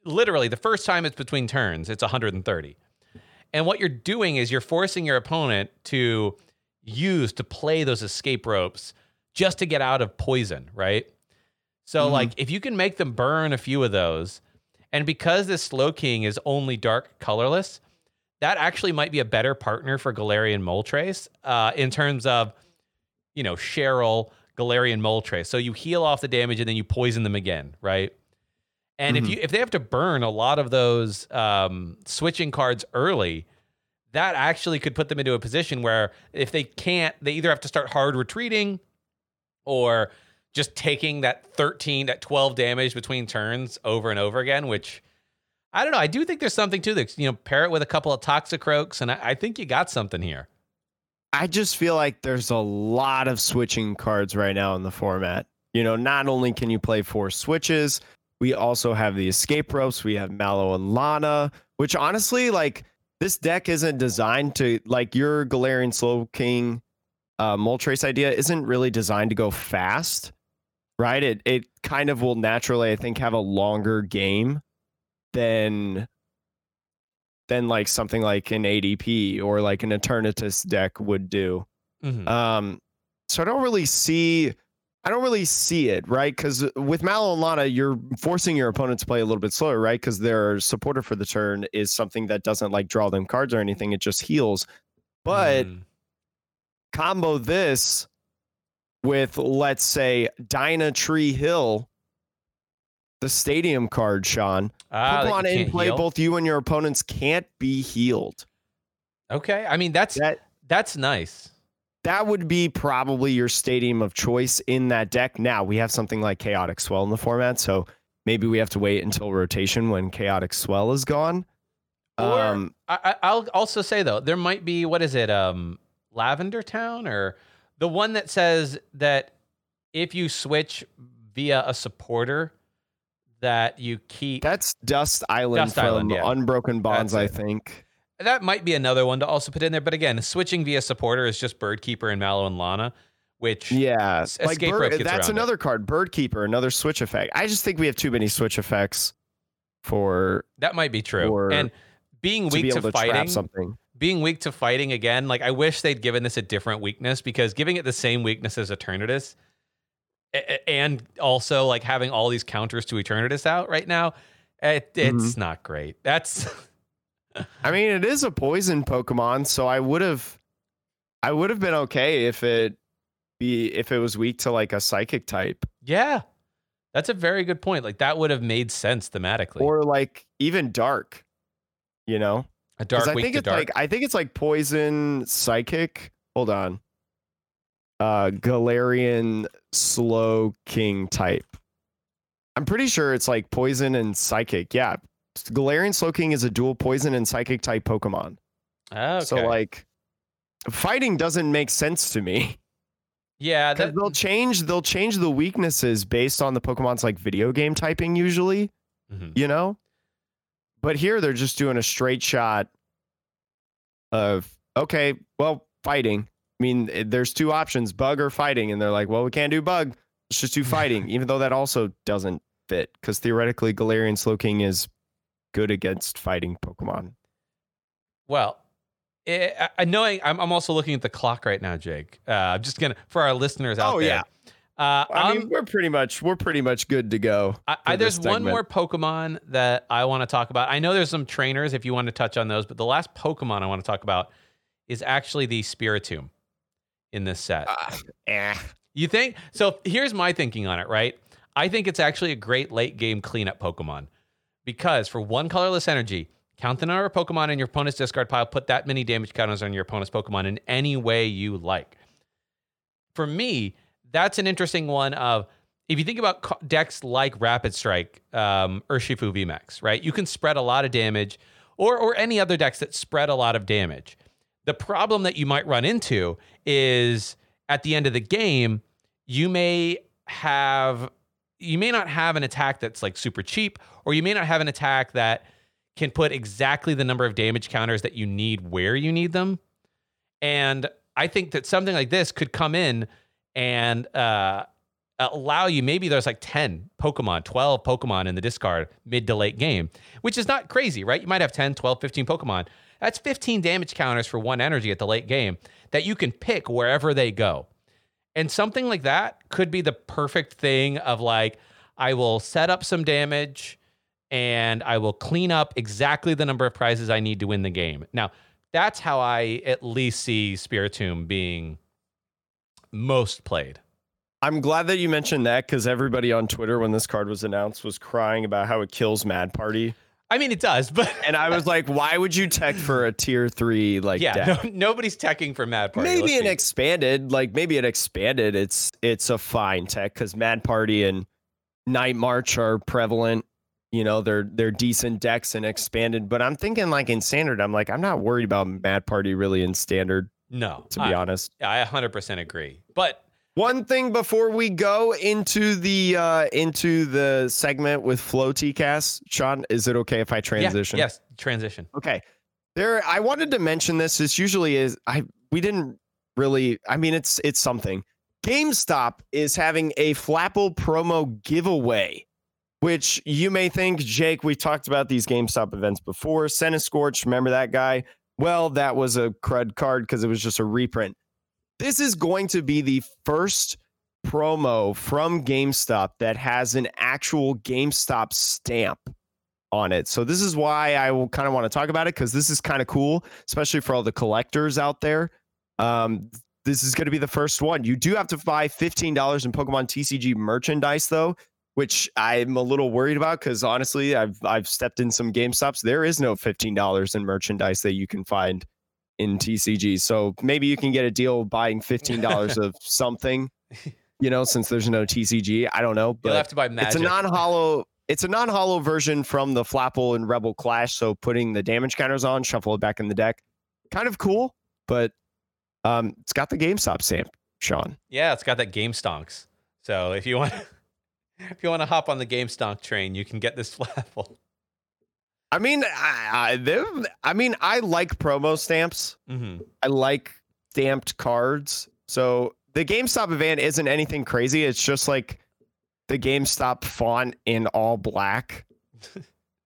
Speaker 2: literally, the first time it's between turns, it's 130. And what you're doing is you're forcing your opponent to use to play those escape ropes just to get out of poison, right? So,
Speaker 1: Mhm.
Speaker 2: like, if you can make them burn a few of those, and because this Slowking is only dark colorless, that actually might be a better partner for Galarian Moltres uh, in terms of, you know, Cheryl, Galarian Moltres. So you heal off the damage and then you poison them again, right? And
Speaker 1: Mhm.
Speaker 2: if you if they have to burn a lot of those um, switching cards early, that actually could put them into a position where if they can't, they either have to start hard retreating or just taking that 13, that 12 damage between turns over and over again, which I don't know. I do think there's something to this. You know, pair it with a couple of Toxic Toxicroaks, and I, I think you got something here.
Speaker 1: I just feel like there's a lot of switching cards right now in the format. You know, not only can you play four switches, we also have the escape ropes. We have Mallow and Lana, which honestly, like, this deck isn't designed to, like, your Galarian Slowking uh, Moltres idea isn't really designed to go fast, right? It, it kind of will naturally, I think, have a longer game than than like something like an ADP or like an Eternatus deck would do.
Speaker 2: Mhm.
Speaker 1: Um, so I don't really see, I don't really see it, right? Because with Mallow and Lana, you're forcing your opponent to play a little bit slower, right? Because their supporter for the turn is something that doesn't like draw them cards or anything; it just heals. But
Speaker 2: Mm.
Speaker 1: combo this with, let's say, Dyna Tree Hill, the stadium card, Sean.
Speaker 2: Ah, that
Speaker 1: Pokemon in play,
Speaker 2: heal?
Speaker 1: both you and your opponents can't be healed.
Speaker 2: Okay, I mean that's
Speaker 1: That
Speaker 2: that's nice.
Speaker 1: that would be probably your stadium of choice in that deck. Now we have something like Chaotic Swell in the format, so maybe we have to wait until rotation when Chaotic Swell is gone.
Speaker 2: Or-
Speaker 1: Um,
Speaker 2: I, I- I'll also say though, there might be what is it, um, Lavender Town or the one that says that if you switch via a supporter, that you keep
Speaker 1: that's Dust Island
Speaker 2: Dust
Speaker 1: from
Speaker 2: Island, yeah.
Speaker 1: Unbroken Bonds, I think.
Speaker 2: that might be another one to also put in there. But again, switching via supporter is just Birdkeeper and Mallow and Lana, which
Speaker 1: Yeah, like Bird- that's
Speaker 2: around it.
Speaker 1: another card, Birdkeeper, another switch effect. I just think we have too many switch effects for
Speaker 2: that might be true. And being
Speaker 1: to be
Speaker 2: weak to,
Speaker 1: to, trap
Speaker 2: fighting,
Speaker 1: something.
Speaker 2: Being weak to fighting again, like I wish they'd given this a different weakness because giving it the same weakness as Eternatus and also like having all these counters to Eternatus out right now, it,
Speaker 1: Mm-hmm.
Speaker 2: it's not great. That's
Speaker 1: I mean, it is a poison Pokemon, so I would have, I would have been okay if it be if it was weak to like a psychic type
Speaker 2: yeah. That's a very good point. Like that would have made sense thematically.
Speaker 1: or like even dark. You know,
Speaker 2: a dark
Speaker 1: I think it's
Speaker 2: dark.
Speaker 1: like I think it's like poison psychic. Hold on, uh, Galarian slow king type. I'm pretty sure it's like poison and psychic. Yeah, Galarian Slowking is a dual poison and psychic type Pokemon.
Speaker 2: okay.
Speaker 1: So like fighting doesn't make sense to me.
Speaker 2: Yeah, that,
Speaker 1: they'll change they'll change the weaknesses based on the Pokemon's like video game typing usually,
Speaker 2: Mhm.
Speaker 1: you know? But here they're just doing a straight shot of okay, well, fighting. I mean, eh, there's two options, bug or fighting, and they're like, well, we can't do bug. Let's just do fighting, even though that also doesn't fit because theoretically Galarian Slowking is good against fighting Pokemon.
Speaker 2: Well, eh, I- I knowing I'm, I'm also looking at the clock right now, Jake. Uh, I'm just gonna for our listeners out
Speaker 1: Oh,
Speaker 2: there.
Speaker 1: yeah.
Speaker 2: Uh,
Speaker 1: I
Speaker 2: I'm-
Speaker 1: mean, we're pretty much we're pretty much good to go.
Speaker 2: I, I, there's one more Pokemon that I want to talk about. I know there's some trainers if you want to touch on those, but the last Pokemon I want to talk about is actually the Spiritomb in this set.
Speaker 1: Ah, eh.
Speaker 2: You think? So here's my thinking on it, right? I think it's actually a great late game cleanup Pokemon because for one colorless energy, count the number of Pokemon in your opponent's discard pile, put that many damage counters on your opponent's Pokemon in any way you like. For me, that's an interesting one of if you think about decks like Rapid Strike, um, Urshifu VMAX, right? You can spread a lot of damage, or or any other decks that spread a lot of damage. The problem that you might run into is at the end of the game, you may have you may not have an attack that's like super cheap, or you may not have an attack that can put exactly the number of damage counters that you need where you need them. And I think that something like this could come in and uh, allow you maybe there's like 10 Pokemon, 12 Pokemon in the discard mid to late game, which is not crazy, right? You might have 10, 12, 15 Pokemon. That's 15 damage counters for one energy at the late game that you can pick wherever they go. And something like that could be the perfect thing of like, I will set up some damage and I will clean up exactly the number of prizes I need to win the game. Now, that's how I at least see Spiritomb being most played.
Speaker 1: I'm glad that you mentioned that because everybody on Twitter when this card was announced was crying about how it kills Mad Party.
Speaker 2: I mean, it does, but
Speaker 1: And I was like, why would you tech for a tier three like
Speaker 2: yeah,
Speaker 1: deck?
Speaker 2: no, nobody's teching for Mad Party.
Speaker 1: maybe an expanded, like maybe an expanded, it's it's a fine tech because Mad Party and Night March are prevalent. You know, they're they're decent decks and expanded. But I'm thinking like in standard, I'm like, I'm not worried about Mad Party really in standard,
Speaker 2: no,
Speaker 1: to be
Speaker 2: I,
Speaker 1: honest.
Speaker 2: I 100% agree. But
Speaker 1: One thing before we go into the uh into the segment with Flow TCast, Sean, is it okay if I
Speaker 2: yeah,
Speaker 1: transition?
Speaker 2: yes, transition.
Speaker 1: Okay. There I wanted to mention this. This usually is I we didn't really I mean it's it's something. GameStop is having a Flapple promo giveaway, which you may think, Jake, we talked about these GameStop events before. Centiskorch, remember that guy? Well, that was a crud card because it was just a reprint. This is going to be the first promo from GameStop that has an actual GameStop stamp on it. So this is why I will kind of want to talk about it because this is kind of cool, especially for all the collectors out there. Um, this is going to be the first one. You do have to buy fifteen dollars in Pokemon TCG merchandise though, which I'm a little worried about because honestly, I've I've stepped in some GameStops. There is no fifteen dollars in merchandise that you can find in TCG. So maybe you can get a deal buying fifteen dollars of something. You know, since there's no TCG, I don't know, but
Speaker 2: You'll have to buy Magic.
Speaker 1: it's a non-hollow. It's a non-hollow version from the Flapple and Rebel Clash. So putting the damage counters on, shuffle it back in the deck, kind of cool. But um, it's got the GameStop stamp, Sean.
Speaker 2: Yeah, it's got that Game Stonks. So if you want, if you want to hop on the Game Stonk train, you can get this Flapple.
Speaker 1: I mean, I, I, I mean, I like promo stamps.
Speaker 2: Mm-hmm.
Speaker 1: I like stamped cards. So the GameStop event isn't anything crazy. It's just like the GameStop font in all black.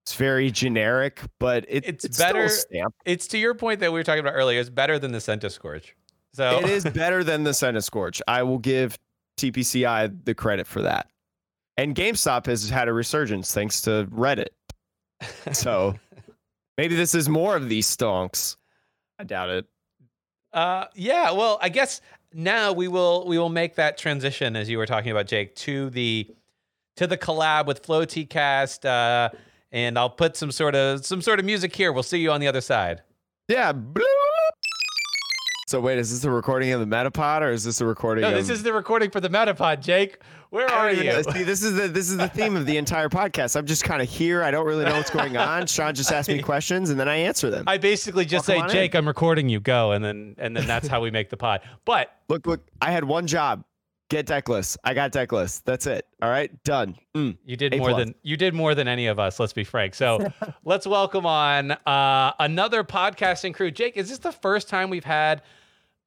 Speaker 1: It's very generic, but it,
Speaker 2: It's
Speaker 1: it's,
Speaker 2: better-
Speaker 1: stamp.
Speaker 2: It's to your point that we were talking about earlier. It's better than the Centiskorch. So
Speaker 1: It is better than the Centiskorch. I will give TPCI the credit for that. And GameStop has had a resurgence thanks to Reddit. So maybe this is more of these stonks. I doubt it.
Speaker 2: Uh, yeah. Well, I guess now we will we will make that transition as you were talking about, Jake, to the to the collab with Flow Cast. Uh, and I'll put some sort of some sort of music here. We'll see you on the other side.
Speaker 1: Yeah. So wait, is this a recording of the Metapod or is this a recording?
Speaker 2: No,
Speaker 1: of...
Speaker 2: this is the recording for the Metapod, Jake. Where are you?
Speaker 1: know. See, this is the this is the theme of the entire podcast. I'm just kind of here. I don't really know what's going on. Sean just asked me questions and then I answer them.
Speaker 2: I basically just
Speaker 1: Welcome
Speaker 2: say,
Speaker 1: on in.
Speaker 2: Jake, I'm recording you. Go, and then and then that's how we make the pod. But
Speaker 1: Look, look. I had one job. Get deckless. I got deckless. That's it. All right, done. Mm.
Speaker 2: You did
Speaker 1: A
Speaker 2: more
Speaker 1: plus.
Speaker 2: than you did more than any of us. Let's be frank. So let's welcome on uh, another podcasting crew. Jake, is this the first time we've had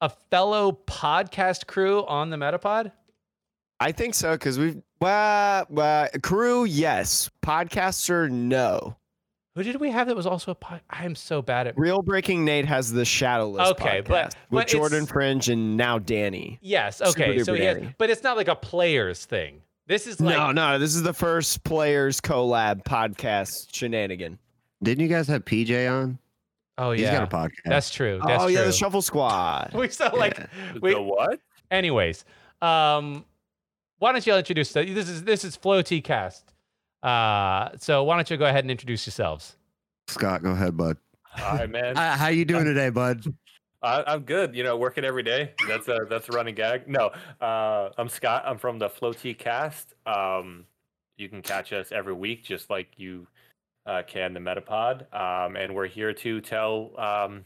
Speaker 2: a fellow podcast crew on the Metapod?
Speaker 1: I think so because we've well, well, crew yes, podcaster no.
Speaker 2: Who did we have that was also a pod? I am so bad at.
Speaker 1: Real Breaking Nate has the Shadow List
Speaker 2: Okay,
Speaker 1: podcast
Speaker 2: but-
Speaker 1: with Jordan Fringe and now Danny.
Speaker 2: Yes.
Speaker 1: Super
Speaker 2: Okay. So
Speaker 1: duper
Speaker 2: he has, but it's not like a players thing. This is like
Speaker 1: no, no, this is the first players collab podcast shenanigan.
Speaker 3: Didn't you guys have PJ on?
Speaker 2: Oh
Speaker 3: He's
Speaker 2: yeah,
Speaker 3: got a podcast.
Speaker 2: that's true. That's
Speaker 1: oh
Speaker 2: true.
Speaker 1: yeah, the Shuffle Squad.
Speaker 2: we sound like
Speaker 3: Yeah.
Speaker 2: we,
Speaker 4: the what?
Speaker 2: Anyways, um, why don't you introduce this is this is Flow T Cast. Uh, so why don't you go ahead and introduce yourselves?
Speaker 3: Scott, go ahead, bud.
Speaker 4: All right, man.
Speaker 3: Hi- How you doing today, bud?
Speaker 4: I, I'm good. You know, working every day. That's a that's a running gag. No, uh, I'm Scott. I'm from the Flow T Cast. Um, you can catch us every week, just like you uh, can the Metapod. Um, and we're here to tell um,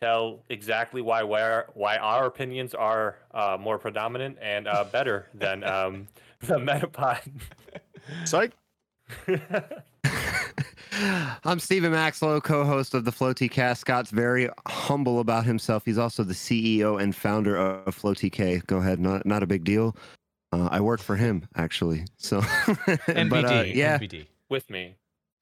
Speaker 4: tell exactly why where why our opinions are uh, more predominant and uh, better than um, the Metapod.
Speaker 1: Psych.
Speaker 3: I'm Stephen Maxlow, co-host of the Flow Cast. Scott's very humble about himself. He's also the CEO and founder of Flow TK. Go ahead, not not a big deal. Uh, I work for him actually. So,
Speaker 2: NBD.
Speaker 3: but, uh, yeah.
Speaker 2: NBD.
Speaker 4: With me.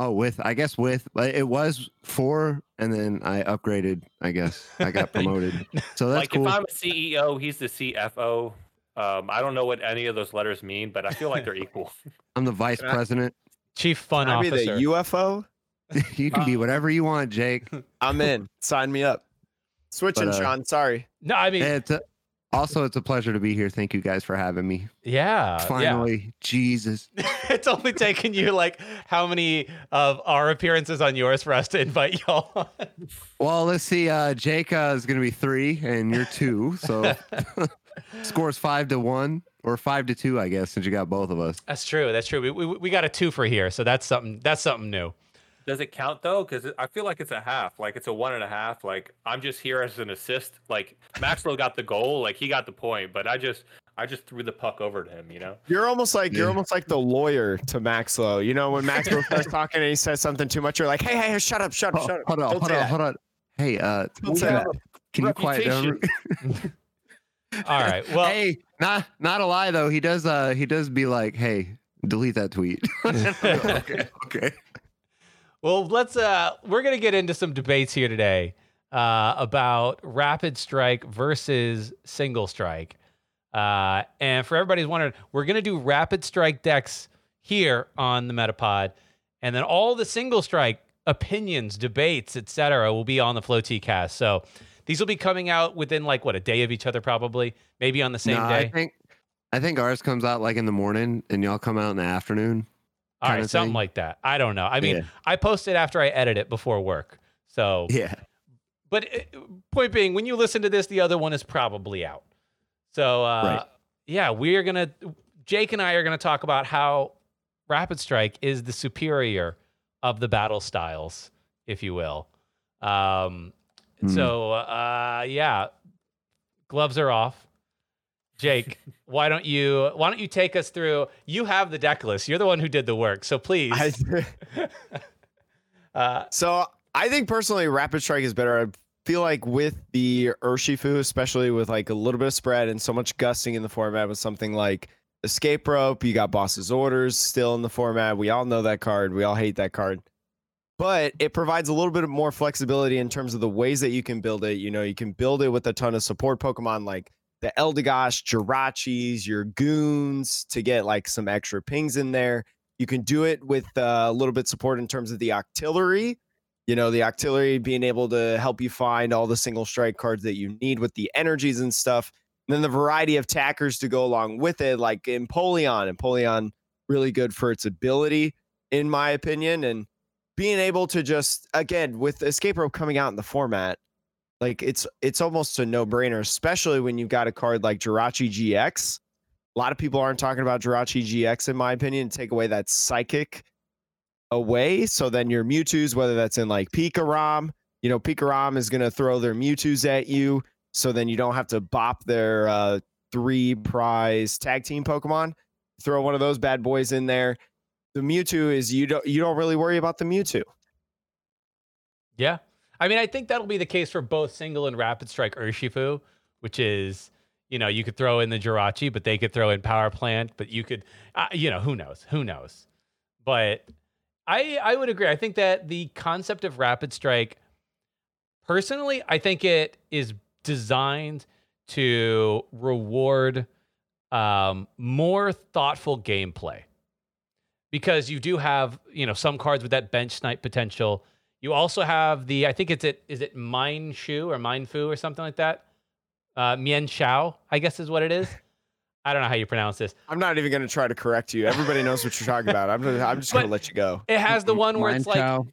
Speaker 3: Oh, with I guess with it was four, and then I upgraded. I guess I got promoted. So that's
Speaker 4: like
Speaker 3: cool.
Speaker 4: if I'm a CEO, he's the CFO. Um, I don't know what any of those letters mean, but I feel like they're equal.
Speaker 3: I'm the vice president.
Speaker 2: Chief Fun
Speaker 1: Can I be
Speaker 2: Officer.
Speaker 1: the UFO.
Speaker 3: you can be whatever you want, Jake.
Speaker 1: I'm in. Sign me up. Switching,
Speaker 3: But, uh,
Speaker 1: Sean. Sorry.
Speaker 2: no, I mean,
Speaker 3: It's a, also it's a pleasure to be here. Thank you guys for having me.
Speaker 2: yeah, yeah.
Speaker 3: Finally, Jesus.
Speaker 2: it's only taken you like how many of our appearances on yours for us to invite y'all on?
Speaker 3: Well, let's see. Uh, Jake uh, is going to be three, and you're two. So scores five to one or five to two, I guess, since you got both of us.
Speaker 2: That's true. That's true. We, we, we got a two for here, so that's something. That's something new.
Speaker 4: Does it count though? Because I feel like it's a half. Like it's a one and a half. Like I'm just here as an assist. Like Maxlow got the goal. Like he got the point, but I just I just threw the puck over to him. You know.
Speaker 1: You're almost like you're almost like the lawyer to Maxlow. You know when Maxlow starts talking and he says something too much, you're like, hey, hey, hey shut up, shut up,
Speaker 3: Oh,
Speaker 1: shut up.
Speaker 3: hold on,
Speaker 1: Don't
Speaker 3: hold on,
Speaker 1: that.
Speaker 3: hold on. Hey, uh,
Speaker 1: Don't
Speaker 3: we
Speaker 1: say
Speaker 3: got-
Speaker 1: that.
Speaker 3: can you quiet down?
Speaker 2: All right. Well,
Speaker 3: hey, not not a lie though. He does. Uh, he does be like, hey, delete that tweet. okay, okay.
Speaker 2: Well, let's uh we're going to get into some debates here today uh about rapid strike versus single strike. Uh and for everybody's wondering, we're going to do rapid strike decks here on the Metapod and then all the single strike opinions, debates, etc. will be on the Flow T cast. So these will be coming out within like what a day of each other probably, maybe on the same
Speaker 3: Nah,
Speaker 2: day.
Speaker 3: I think I think ours comes out like in the morning, and y'all come out in the afternoon.
Speaker 2: All right, something
Speaker 3: thing.
Speaker 2: like that. I don't know. I mean,
Speaker 3: Yeah.
Speaker 2: I post it after I edit it before work. So
Speaker 3: Yeah.
Speaker 2: But uh, point being, when you listen to this, the other one is probably out. So uh,
Speaker 3: Right.
Speaker 2: yeah, we are gonna. Jake and I are gonna talk about how Rapid Strike is the superior of the battle styles, if you will. Um,
Speaker 3: Hmm.
Speaker 2: So uh, yeah, gloves are off. Jake, why don't you why don't you take us through? You have the deck list. You're the one who did the work, so please.
Speaker 1: I,
Speaker 2: uh,
Speaker 1: so I think personally, Rapid Strike is better. I feel like with the Urshifu, especially with like a little bit of spread and so much gusting in the format with something like Escape Rope, you got Boss's Orders still in the format. We all know that card. We all hate that card. But it provides a little bit more flexibility in terms of the ways that you can build it. You know, you can build it with a ton of support Pokemon like the Eldegoss, Jirachis, your goons to get like some extra pings in there. You can do it with uh, a little bit support in terms of the Octillery. You know, the Octillery being able to help you find all the single strike cards that you need with the energies and stuff. And then the variety of tackers to go along with it, like Empoleon. Empoleon, really good for its ability, in my opinion. And being able to just, again, with Escape Rope coming out in the format, Like it's it's almost a no-brainer, especially when you've got a card like Jirachi GX. A lot of people aren't talking about Jirachi GX, in my opinion, to take away that psychic away. So then your Mewtwo's, whether that's in like Pika Rom, you know, Pika Rom is gonna throw their Mewtwo's at you. So then you don't have to bop their uh three prize tag team Pokemon. Throw one of those bad boys in there. The Mewtwo is you don't you don't really worry about the Mewtwo.
Speaker 2: Yeah. I mean, I think that'll be the case for both single and rapid strike Urshifu, which is, you know, you could throw in the Jirachi, but they could throw in Power Plant, but you could, uh, you know, who knows? Who knows? But I I would agree. I think that the concept of rapid strike, personally, I think it is designed to reward um, more thoughtful gameplay because you do have you know some cards with that bench snipe potential. You also have the I think it's it is it Mine Shu or Mine Fu or something like that. Uh, Mian Shao, I guess is what it is. I don't know how you pronounce this.
Speaker 1: I'm not even going to try to correct you. Everybody knows what you're talking about. I'm just, I'm just going to let you go.
Speaker 2: It has the one where it's like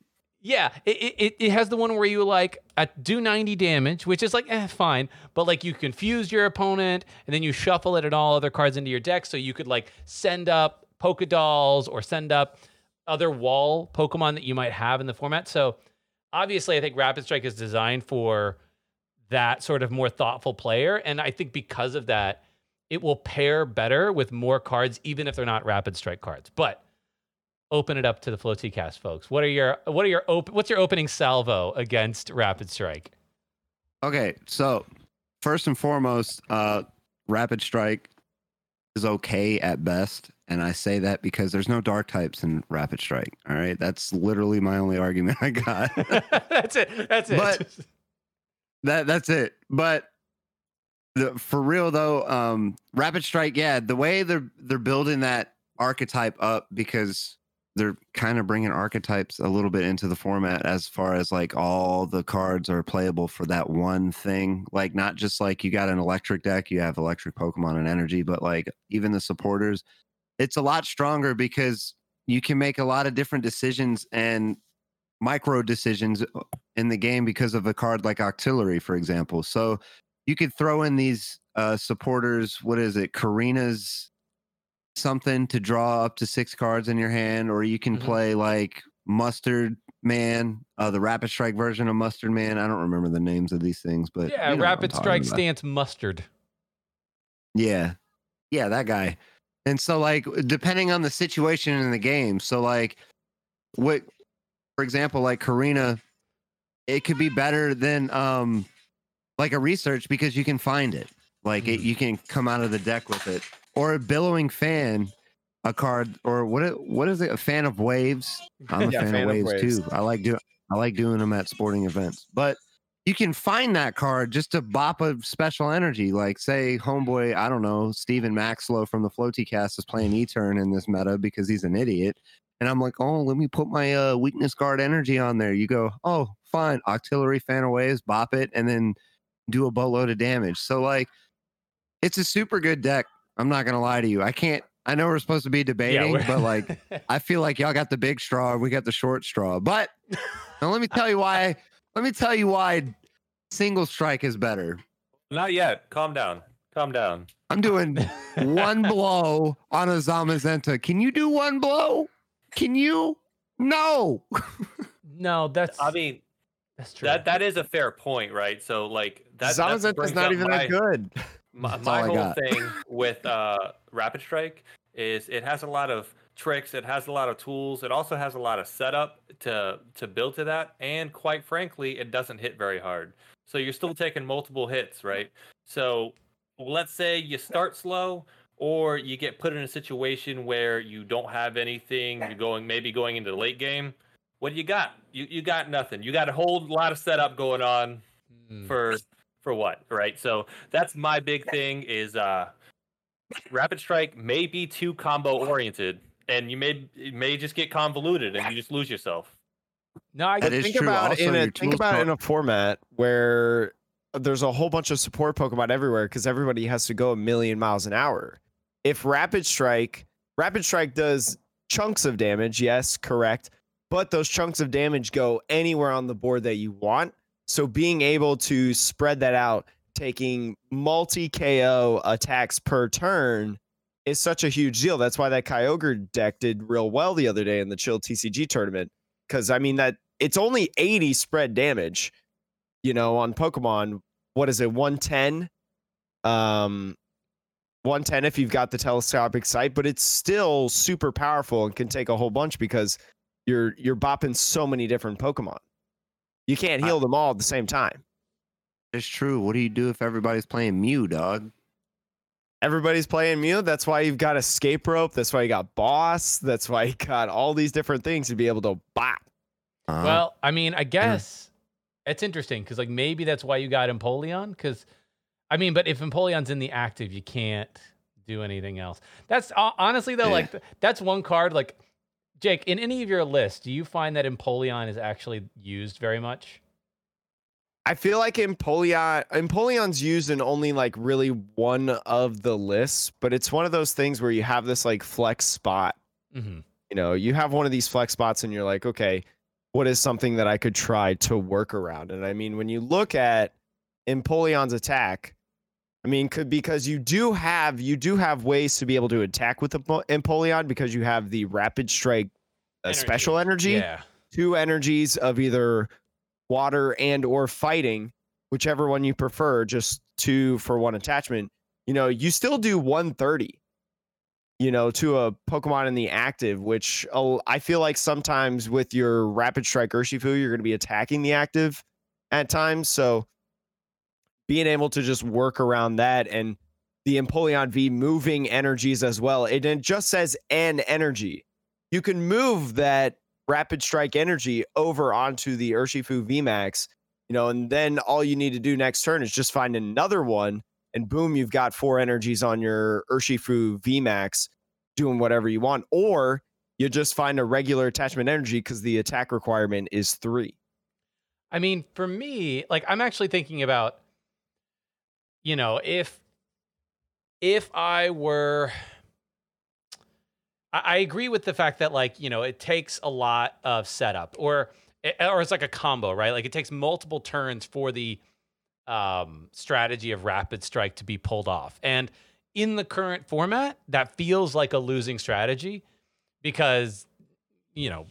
Speaker 2: Yeah, it, it it has the one where you like uh, do 90 damage, which is like eh, fine, but like you confuse your opponent and then you shuffle it and all other cards into your deck, so you could like send up polka Dolls or send up other wall Pokemon that you might have in the format. So obviously, I think Rapid Strike is designed for that sort of more thoughtful player, and I think because of that, it will pair better with more cards, even if they're not Rapid Strike cards. But open it up to the Flow T cast folks. What are your what are your op- what's your opening salvo against Rapid Strike?
Speaker 3: Okay, so first and foremost, uh, Rapid Strike is okay at best, and I say that because there's no dark types in Rapid Strike. All right, that's literally my only argument I got.
Speaker 2: that's it. That's it.
Speaker 3: But- that that's it. But the, for real though, um, Rapid Strike, yeah, the way they're they're building that archetype up because they're kind of bringing archetypes a little bit into the format as far as like all the cards are playable for that one thing. Like not just like you got an electric deck, you have electric Pokemon and energy, but like even the supporters, it's a lot stronger because you can make a lot of different decisions and micro decisions in the game because of a card like Octillery, for example. So you could throw in these uh, supporters. What is it? Korrina's something to draw up to six cards in your hand, or you can
Speaker 2: Mhm.
Speaker 3: play like Mustard Man, uh, the Rapid Strike version of Mustard Man. I don't remember the names of these things, but
Speaker 2: yeah,
Speaker 3: you know
Speaker 2: Rapid Strike
Speaker 3: about.
Speaker 2: stance mustard.
Speaker 3: Yeah. Yeah, that guy. And so like depending on the situation in the game, so like what for example, like Korrina, it could be better than um like a research because you can find it. Like it, you can come out of the deck with it. Or a billowing fan, a card or what what is it? A fan of waves. I'm a
Speaker 1: Yeah,
Speaker 3: fan,
Speaker 1: fan
Speaker 3: of
Speaker 1: of
Speaker 3: waves,
Speaker 1: waves.
Speaker 3: too. I like doing I like doing them at sporting events. But you can find that card just to bop a special energy. Like say homeboy, I don't know, Steven Maxlow from the Floaty cast is playing E-turn in this meta because he's an idiot. And I'm like, oh, let me put my uh, weakness guard energy on there. You go, oh, fine, Octillery fan of waves, bop it, and then do a boatload of damage. So like it's a super good deck. I'm not gonna lie to you. I can't I know we're supposed to be debating,
Speaker 2: we're-
Speaker 3: but like I feel like y'all got the big straw, we got the short straw. But now let me tell you why. Let me tell you why single strike is better.
Speaker 4: Not yet. Calm down. Calm down.
Speaker 3: I'm doing one blow on a Zamazenta. Can you do one blow? Can you? No.
Speaker 2: no, that's
Speaker 4: I mean,
Speaker 2: that's true.
Speaker 4: that that is a fair point, right? So like that that
Speaker 1: Zamazenta's
Speaker 4: brings
Speaker 1: not even
Speaker 4: my,
Speaker 1: that good.
Speaker 4: My, my whole thing with uh, Rapid Strike is it has a lot of tricks. It has a lot of tools. It also has a lot of setup to to build to that. And quite frankly, it doesn't hit very hard. So you're still taking multiple hits, right? So let's say you start slow, or you get put in a situation where you don't have anything. You're going maybe going into the late game. What do you got? You you got nothing. You got a whole lot of setup going on
Speaker 2: Hmm.
Speaker 4: for for what right so that's my big thing is uh rapid strike may be too combo oriented and you may it may just get convoluted and you just lose yourself
Speaker 2: no, I
Speaker 3: That
Speaker 1: think about
Speaker 3: Also,
Speaker 1: in a think about it
Speaker 3: pro-
Speaker 1: in a format where there's a whole bunch of support Pokemon everywhere because everybody has to go a million miles an hour. If Rapid Strike, Rapid Strike does chunks of damage, yes, correct, but those chunks of damage go anywhere on the board that you want. So being able to spread that out, taking multi KO attacks per turn is such a huge deal. That's why that Kyogre deck did real well the other day in the Chill TCG tournament. Because I mean that it's only 80 spread damage, you know, on Pokemon. What is it, 110? Um 110 if you've got the telescopic sight, but it's still super powerful and can take a whole bunch because you're you're bopping so many different Pokemon. You can't heal them all at the same time.
Speaker 3: It's true. What do you do if everybody's playing Mew, dog?
Speaker 1: Everybody's playing Mew. That's why you've got escape rope. That's why you got boss. That's why you got all these different things to be able to bop.
Speaker 3: Uh,
Speaker 2: Well, I mean, I guess it's interesting because like maybe that's why you got Empoleon. Because I mean, but if Empoleon's in the active, you can't do anything else. That's honestly though,
Speaker 3: Yeah.
Speaker 2: like that's one card. Like Jake, in any of your lists, do you find that Empoleon is actually used very much?
Speaker 1: I feel like Empoleon Empoleon's used in only like really one of the lists, but it's one of those things where you have this like flex spot.
Speaker 2: Mm-hmm.
Speaker 1: You know, you have one of these flex spots and you're like, okay, what is something that I could try to work around? And I mean, when you look at Empoleon's attack, I mean, could because you do have you do have ways to be able to attack with Empo- Empoleon because you have the rapid strike uh, special energy.
Speaker 2: Yeah.
Speaker 1: two energies of either water and or fighting whichever one you prefer just two for one attachment. You know you still do 130 you know to a pokemon in the active which uh, i feel like sometimes with your rapid strike urshifu you're going to be attacking the active at times. So being able to just work around that and the Empoleon V moving energies as well. It, it just says an energy. You can move that rapid strike energy over onto the Urshifu VMAX, you know, and then all you need to do next turn is just find another one, and boom, you've got four energies on your Urshifu VMAX doing whatever you want. Or you just find a regular attachment energy because the attack requirement is three.
Speaker 2: I mean, for me, like I'm actually thinking about, you know, if if I were I, I agree with the fact that like, you know, it takes a lot of setup or or it's like a combo, right? Like it takes multiple turns for the um strategy of rapid strike to be pulled off. And in the current format, that feels like a losing strategy because you know,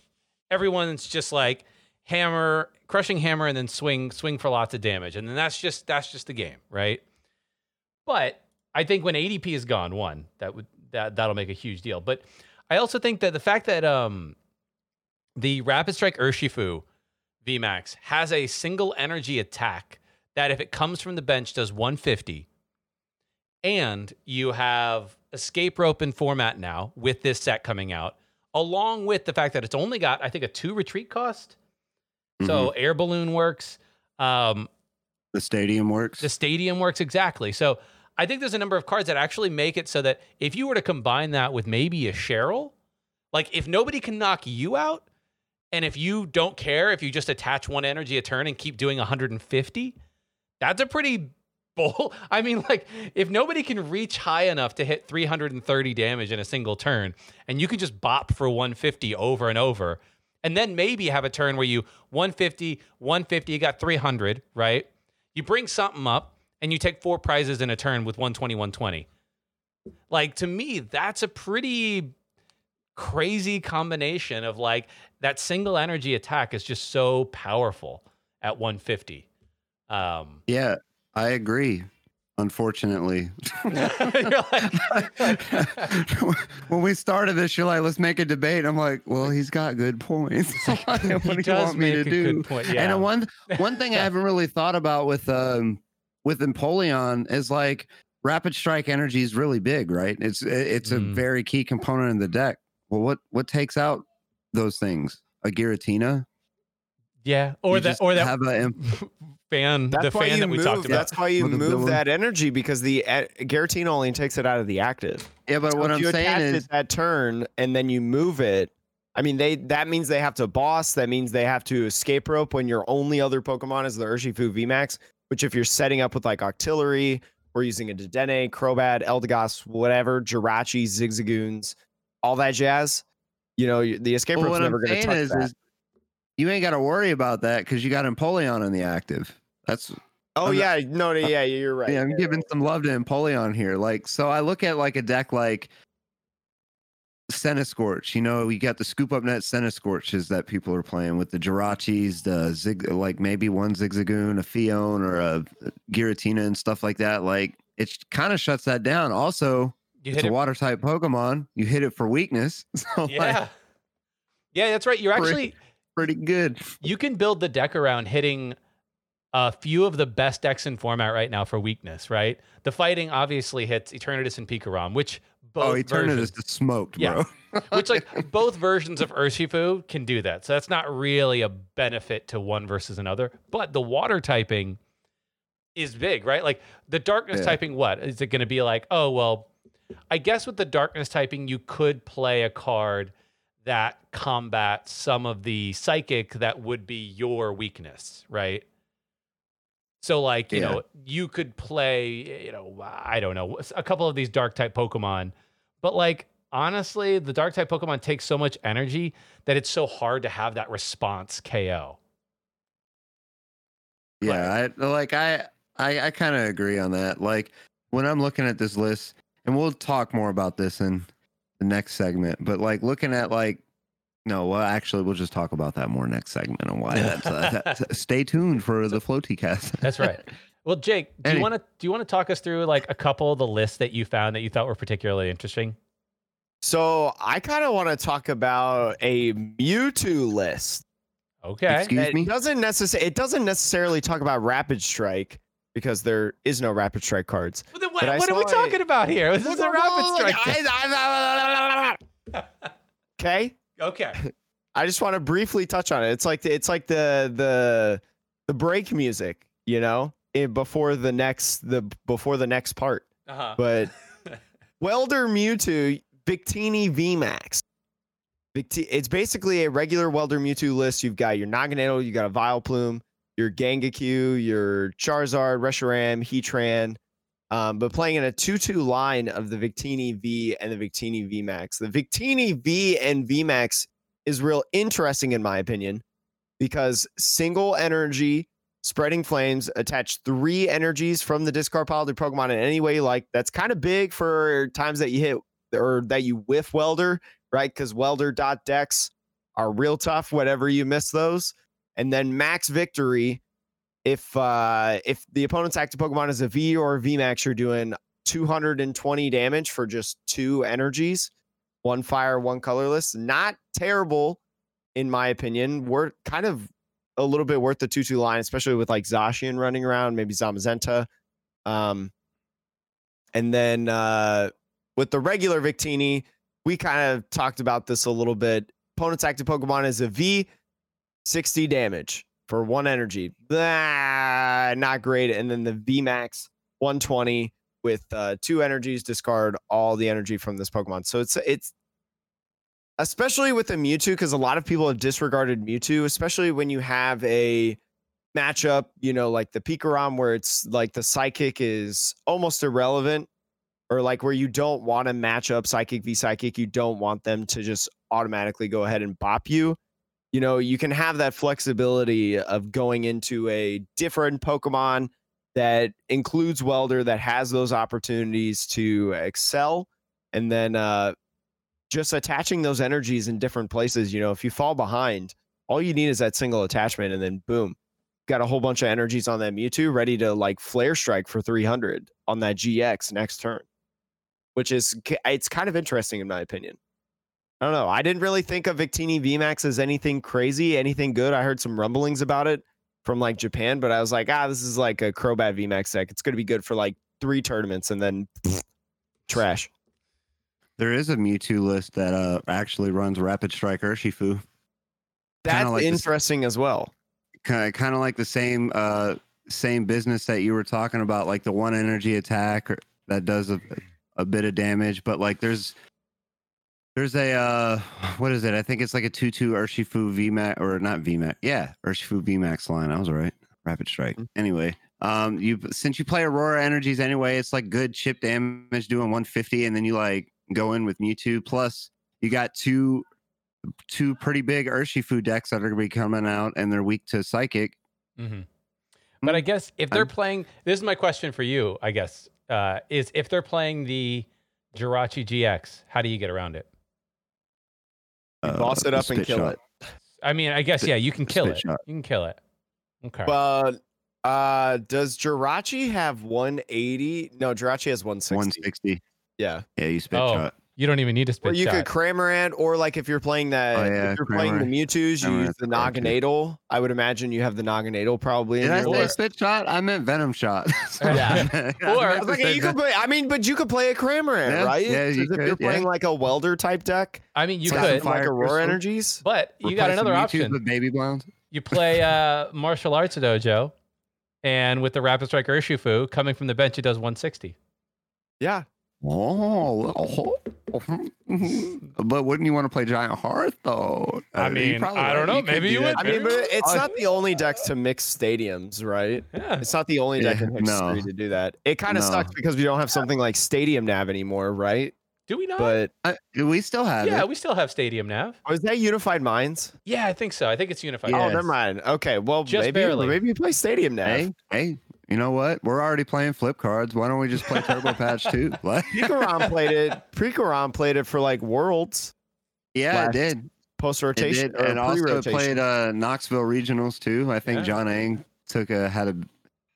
Speaker 2: everyone's just like hammer, crushing hammer, and then swing, swing for lots of damage, and then that's just that's just the game, right? But I think when ADP is gone, one that would that that'll make a huge deal. But I also think that the fact that um the Rapid Strike Urshifu VMAX has a single energy attack that if it comes from the bench does 150, and you have escape rope in format now with this set coming out, along with the fact that it's only got I think a two retreat cost. So air balloon works. Um,
Speaker 3: the stadium works.
Speaker 2: the stadium works exactly. So I think there's a number of cards that actually make it so that if you were to combine that with maybe a Cheryl, like if nobody can knock you out, and if you don't care if you just attach one energy a turn and keep doing 150, that's a pretty bold. I mean, like if nobody can reach high enough to hit 330 damage in a single turn, and you can just bop for 150 over and over, and then maybe have a turn where you 150, 150, you got 300, right? You bring something up and you take four prizes in a turn with 120, 120. Like to me, that's a pretty crazy combination of like that single energy attack is just so powerful at 150. Um,
Speaker 3: yeah, I agree. Unfortunately,
Speaker 2: like-
Speaker 3: when we started this, you're like, "Let's make a debate." I'm like, "Well, he's got good points. what do you want me to
Speaker 2: a
Speaker 3: do?"
Speaker 2: point. Yeah.
Speaker 3: And one one thing I haven't really thought about with um with Empoleon is like rapid strike energy is really big, right? It's it's a
Speaker 2: Mm.
Speaker 3: very key component in the deck. Well, what what takes out those things? A Giratina,
Speaker 2: yeah, or
Speaker 3: You
Speaker 2: that or that
Speaker 3: have a imp-
Speaker 2: fan,
Speaker 1: That's
Speaker 2: the fan
Speaker 1: you
Speaker 2: that we
Speaker 1: move.
Speaker 2: talked about.
Speaker 1: That's why you move
Speaker 3: villain.
Speaker 1: that energy because the uh, Giratina only takes it out of the active.
Speaker 3: yeah. But
Speaker 1: So
Speaker 3: what
Speaker 1: if
Speaker 3: I'm
Speaker 1: you
Speaker 3: saying
Speaker 1: attach
Speaker 3: is,
Speaker 1: it that turn and then you move it. I mean, they that means they have to boss. That means they have to escape rope when your only other Pokemon is the Urshifu VMAX. Which, if you're setting up with like Octillery or using a Dedenne, Crobat, Eldegoss, whatever, Jirachi, Zigzagoons, all that jazz, you know, the escape
Speaker 3: well,
Speaker 1: rope's
Speaker 3: what
Speaker 1: never going to touch
Speaker 3: is,
Speaker 1: that.
Speaker 3: is you ain't got to worry about that because you got Empoleon in the active. That's
Speaker 1: Oh
Speaker 3: I'm
Speaker 1: yeah, no, no, yeah, you're right.
Speaker 3: yeah, I'm
Speaker 1: yeah,
Speaker 3: giving
Speaker 1: right.
Speaker 3: some love to Empoleon here. Like, so I look at like a deck like Scorch. You know, you got the scoop up net Centiskorches that people are playing with the Jirachis, the Zig, like maybe one Zigzagoon, a Phione, or a Giratina and stuff like that. Like, it kind of shuts that down. Also,
Speaker 2: You
Speaker 3: it's
Speaker 2: hit
Speaker 3: a
Speaker 2: it.
Speaker 3: water type Pokemon. You hit it for weakness. So, like,
Speaker 2: Yeah. Yeah, that's right. You're
Speaker 3: Pretty-
Speaker 2: actually
Speaker 3: pretty good.
Speaker 2: you can build the deck around hitting a few of the best decks in format right now for weakness, right? The fighting obviously hits Eternatus and Pikarom, which Oh, both
Speaker 3: Oh, Eternatus
Speaker 2: versions,
Speaker 3: is smoked,
Speaker 2: Yeah.
Speaker 3: bro.
Speaker 2: which like both versions of Urshifu can do that. So that's not really a benefit to one versus another. But the water typing is big, right? Like the darkness
Speaker 3: Yeah.
Speaker 2: typing, what is it going to be like? Oh well, I guess with the darkness typing, you could play a card that combats some of the psychic that would be your weakness, right? So like, you
Speaker 3: Yeah.
Speaker 2: know, you could play, you know, I don't know, a couple of these dark type Pokemon, but like honestly, the dark type Pokemon takes so much energy that it's so hard to have that response KO.
Speaker 3: Yeah, I like I I, I kind of agree on that. Like when I'm looking at this list, and we'll talk more about this in the next segment. But like looking at like no, well, actually, we'll just talk about that more next segment and why that's. Uh, that, stay tuned for the floaty cast.
Speaker 2: That's right. Well, Jake, do you want to do you want to talk us through like a couple of the lists that you found that you thought were particularly interesting?
Speaker 1: So I kind of want to talk about a Mewtwo list.
Speaker 2: Okay.
Speaker 3: Excuse
Speaker 1: It
Speaker 3: me.
Speaker 1: doesn't necessarily it doesn't necessarily talk about Rapid Strike because there is no Rapid Strike cards.
Speaker 2: Well, then
Speaker 1: But
Speaker 2: what, what are we
Speaker 1: saw
Speaker 2: talking about here? This is a rapid strike.
Speaker 1: Okay.
Speaker 2: Okay.
Speaker 1: I just want to briefly touch on it. It's like the, it's like the the the break music, you know, in, before the next the before the next part.
Speaker 2: Uh-huh.
Speaker 1: But Welder Mewtwo Victini VMAX. Victi- it's basically a regular Welder Mewtwo list. You've got your Naganadel, you got a Vileplume, your Gengaku, your Charizard, Reshiram, Heatran. Um, but playing in a 2-2 line of the Victini V and the Victini V Max. The Victini V and V Max is real interesting in my opinion because single energy spreading flames attach three energies from the discard pile to Pokemon in any way like. That's kind of big for times that you hit or that you whiff welder, right? Because welder dot decks are real tough whenever you miss those. And then max victory. If uh if the opponent's active Pokemon is a V or a VMAX, you're doing 220 damage for just two energies, one fire, one colorless. Not terrible, in my opinion. We're kind of a little bit worth the 2-2 line, especially with like Zacian running around, maybe Zamazenta. Um, and then uh, with the regular Victini, we kind of talked about this a little bit. Opponent's active Pokemon is a V, 60 damage for one energy. Blah, not great. And then the VMAX 120 with uh, two energies, discard all the energy from this Pokemon. So it's it's especially with a Mewtwo, because a lot of people have disregarded Mewtwo, especially when you have a matchup, you know, like the Pikarom, where it's like the psychic is almost irrelevant, or like where you don't want to match up psychic v psychic, you don't want them to just automatically go ahead and bop you. You know, you can have that flexibility of going into a different Pokemon that includes Welder that has those opportunities to excel. And then uh, just attaching those energies in different places. You know, if you fall behind, all you need is that single attachment, and then boom, got a whole bunch of energies on that Mewtwo ready to like flare strike for 300 on that GX next turn, which is it's kind of interesting in my opinion. I don't know. I didn't really think of Victini VMAX as anything crazy, anything good. I heard some rumblings about it from like Japan, but I was like, ah, this is like a Crobat VMAX deck. It's going to be good for like three tournaments and then trash.
Speaker 3: There is a Mewtwo list that uh actually runs Rapid Strike Urshifu.
Speaker 1: That's
Speaker 3: like
Speaker 1: interesting as well.
Speaker 3: Kind of, kind of like the same uh same business that you were talking about, like the one energy attack or, that does a, a bit of damage. But like there's there's a uh what is it? I think it's like a two two Urshifu VMAX or not VMAX. Yeah, Urshifu VMAX line. I was right. Rapid Strike. Anyway, um, you since you play Aurora energies anyway, it's like good chip damage doing 150, and then you like go in with Mewtwo. Plus, you got two two pretty big Urshifu decks that are going to be coming out, and they're weak to Psychic.
Speaker 2: hmm But I guess if they're
Speaker 3: I'm-
Speaker 2: playing, this is my question for you. I guess uh, is if they're playing the Jirachi GX, how do you get around it?
Speaker 1: You boss it
Speaker 3: uh,
Speaker 1: up and kill
Speaker 3: shot.
Speaker 1: it.
Speaker 2: I mean, I guess
Speaker 3: Spit-
Speaker 2: yeah, you can kill it.
Speaker 3: shot.
Speaker 2: You can kill it. Okay.
Speaker 1: But uh does Jirachi have 180? No, Jirachi has 160.
Speaker 3: 160.
Speaker 1: Yeah.
Speaker 3: Yeah, you spit
Speaker 2: Oh,
Speaker 3: shot.
Speaker 2: You don't even need to
Speaker 1: Or you
Speaker 2: shot.
Speaker 1: could Cramorant, or like if you're playing that,
Speaker 3: Oh, yeah,
Speaker 1: if you're playing the Mewtwo's, you use the
Speaker 3: correct, yeah.
Speaker 1: I would imagine you have the Naganadel probably in
Speaker 3: Did I
Speaker 1: your
Speaker 3: say
Speaker 1: list.
Speaker 3: spit shot? I meant venom shot.
Speaker 2: Yeah.
Speaker 3: I
Speaker 2: Or-
Speaker 3: meant to
Speaker 1: you could play, I mean, but you could play a Cramorant,
Speaker 3: Yeah,
Speaker 1: right?
Speaker 3: yeah, you
Speaker 1: 'Cause if you're playing
Speaker 3: yeah.
Speaker 1: like a welder type deck,
Speaker 2: I mean, you could,
Speaker 1: like
Speaker 3: Fire
Speaker 1: Aurora
Speaker 3: Crystal.
Speaker 1: energies.
Speaker 2: but you got another
Speaker 3: Mewtwo's
Speaker 2: option.
Speaker 3: with baby blounds.
Speaker 2: You play uh, martial arts dojo, and with the rapid strike Urshifu coming from the bench, it does 160.
Speaker 1: Yeah.
Speaker 3: Oh, but wouldn't you want to play Giant Hearth though?
Speaker 2: I
Speaker 3: Uh, you
Speaker 2: mean,
Speaker 3: probably
Speaker 2: I don't know,
Speaker 3: could
Speaker 2: maybe
Speaker 3: do
Speaker 2: you would.
Speaker 1: I mean, but it's
Speaker 3: Oh,
Speaker 1: not the only deck to mix stadiums, right?
Speaker 2: Yeah.
Speaker 1: It's not the only deck
Speaker 3: Yeah,
Speaker 1: in history
Speaker 3: no.
Speaker 1: to do that. It kind of
Speaker 3: No.
Speaker 1: sucks because we don't have something like Stadium Nav anymore, right?
Speaker 2: Do we not?
Speaker 1: But
Speaker 3: Uh, we still have
Speaker 2: yeah,
Speaker 3: it.
Speaker 2: we still have Stadium Nav.
Speaker 1: was that Unified Minds?
Speaker 2: Yeah, I think so. I think it's unified.
Speaker 1: Oh, never mind. Okay, well,
Speaker 2: Just
Speaker 1: maybe
Speaker 2: barely.
Speaker 1: maybe you play Stadium Nav.
Speaker 3: Hey, hey, you know what? We're already playing flip cards. Why don't we just play Turbo Patch too? What?
Speaker 1: Pikarom played it. Pikarom played it for like Worlds
Speaker 3: Yeah,
Speaker 1: Last
Speaker 3: it did.
Speaker 1: post rotation or
Speaker 3: and also
Speaker 1: pre-rotation.
Speaker 3: played uh, Knoxville Regionals too. I think
Speaker 2: Yeah.
Speaker 3: John Ang took a had a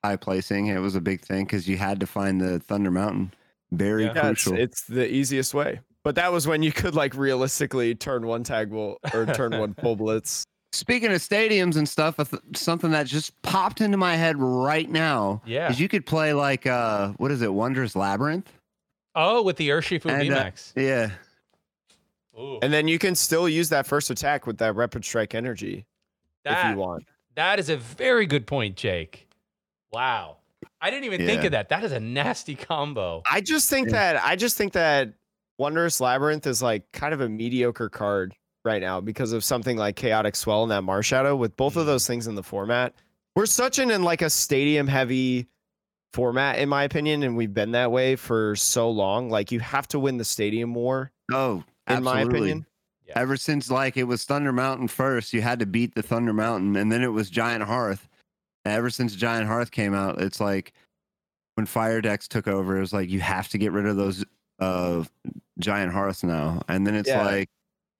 Speaker 3: high placing. It was a big thing because you had to find the Thunder Mountain. Very
Speaker 2: Yeah.
Speaker 1: Yeah, it's,
Speaker 3: crucial.
Speaker 1: it's the easiest way. But that was when you could like realistically turn one Tag Call or turn one full blitz.
Speaker 3: Speaking of stadiums and stuff, something that just popped into my head right now
Speaker 2: Yeah.
Speaker 3: is you could play like uh, what is it, Wondrous Labyrinth?
Speaker 2: Oh, with the Urshifu
Speaker 3: And, uh, Yeah,
Speaker 2: Ooh,
Speaker 1: And then you can still use that first attack with that rapid strike energy if you want.
Speaker 2: that is a very good point, Jake. Wow. I didn't even think of that. That is a nasty combo.
Speaker 1: I just think
Speaker 3: Yeah.
Speaker 1: that I just think that Wondrous Labyrinth is like kind of a mediocre card right now because of something like Chaotic Swell and that Marshadow. With both of
Speaker 2: Mm.
Speaker 1: those things in the format, we're such an in like a stadium heavy format, in my opinion, and we've been that way for so long. Like you have to win the stadium war,
Speaker 3: oh,
Speaker 1: in my
Speaker 3: absolutely.
Speaker 1: opinion.
Speaker 2: Yeah.
Speaker 3: Ever since like it was Thunder Mountain first, you had to beat the Thunder Mountain, and then it was Giant Hearth. Ever since Giant Hearth came out, it's like when Fire Decks took over, it was like you have to get rid of those uh Giant Hearths now, and then it's
Speaker 1: Yeah.
Speaker 3: like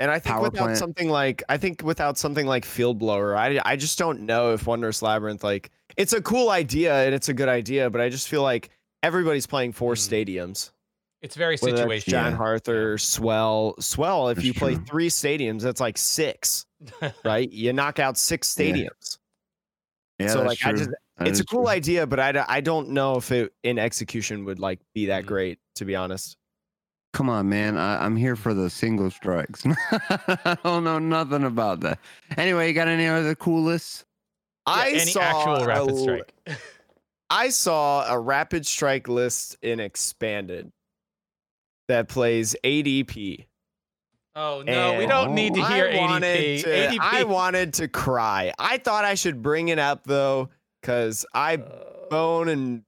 Speaker 1: And I think
Speaker 3: Power
Speaker 1: without
Speaker 3: plant.
Speaker 1: something like I think without something like Field Blower, I I just don't know if Wondrous Labyrinth like it's a cool idea and it's a good idea, but I just feel like everybody's playing four
Speaker 2: Mm.
Speaker 1: stadiums.
Speaker 2: It's very
Speaker 1: Whether that's
Speaker 2: situational.
Speaker 1: Giant
Speaker 3: Yeah.
Speaker 1: Hearth or Swell. Swell, if
Speaker 3: That's
Speaker 1: you play
Speaker 3: true.
Speaker 1: three stadiums, that's like six, right? You knock out six stadiums.
Speaker 3: yeah,
Speaker 1: so
Speaker 3: that's
Speaker 1: like
Speaker 3: true.
Speaker 1: I just
Speaker 3: That
Speaker 1: it's a cool
Speaker 3: true.
Speaker 1: idea, but I, I don't know if it in execution would like be that
Speaker 2: Mm.
Speaker 1: great, to be honest.
Speaker 3: Come on, man. I, I'm here for the single strikes. I don't know nothing about that. Anyway, you got any other cool lists?
Speaker 2: Yeah,
Speaker 1: I
Speaker 2: any
Speaker 1: saw
Speaker 2: actual rapid
Speaker 1: a-
Speaker 2: strike.
Speaker 1: I saw a rapid strike list in expanded that plays ADP.
Speaker 2: Oh no, we don't need to hear
Speaker 1: I wanted
Speaker 2: ADP.
Speaker 1: to-
Speaker 2: ADP.
Speaker 1: I wanted to cry. I thought I should bring it up though, because I
Speaker 2: Uh,
Speaker 1: moan and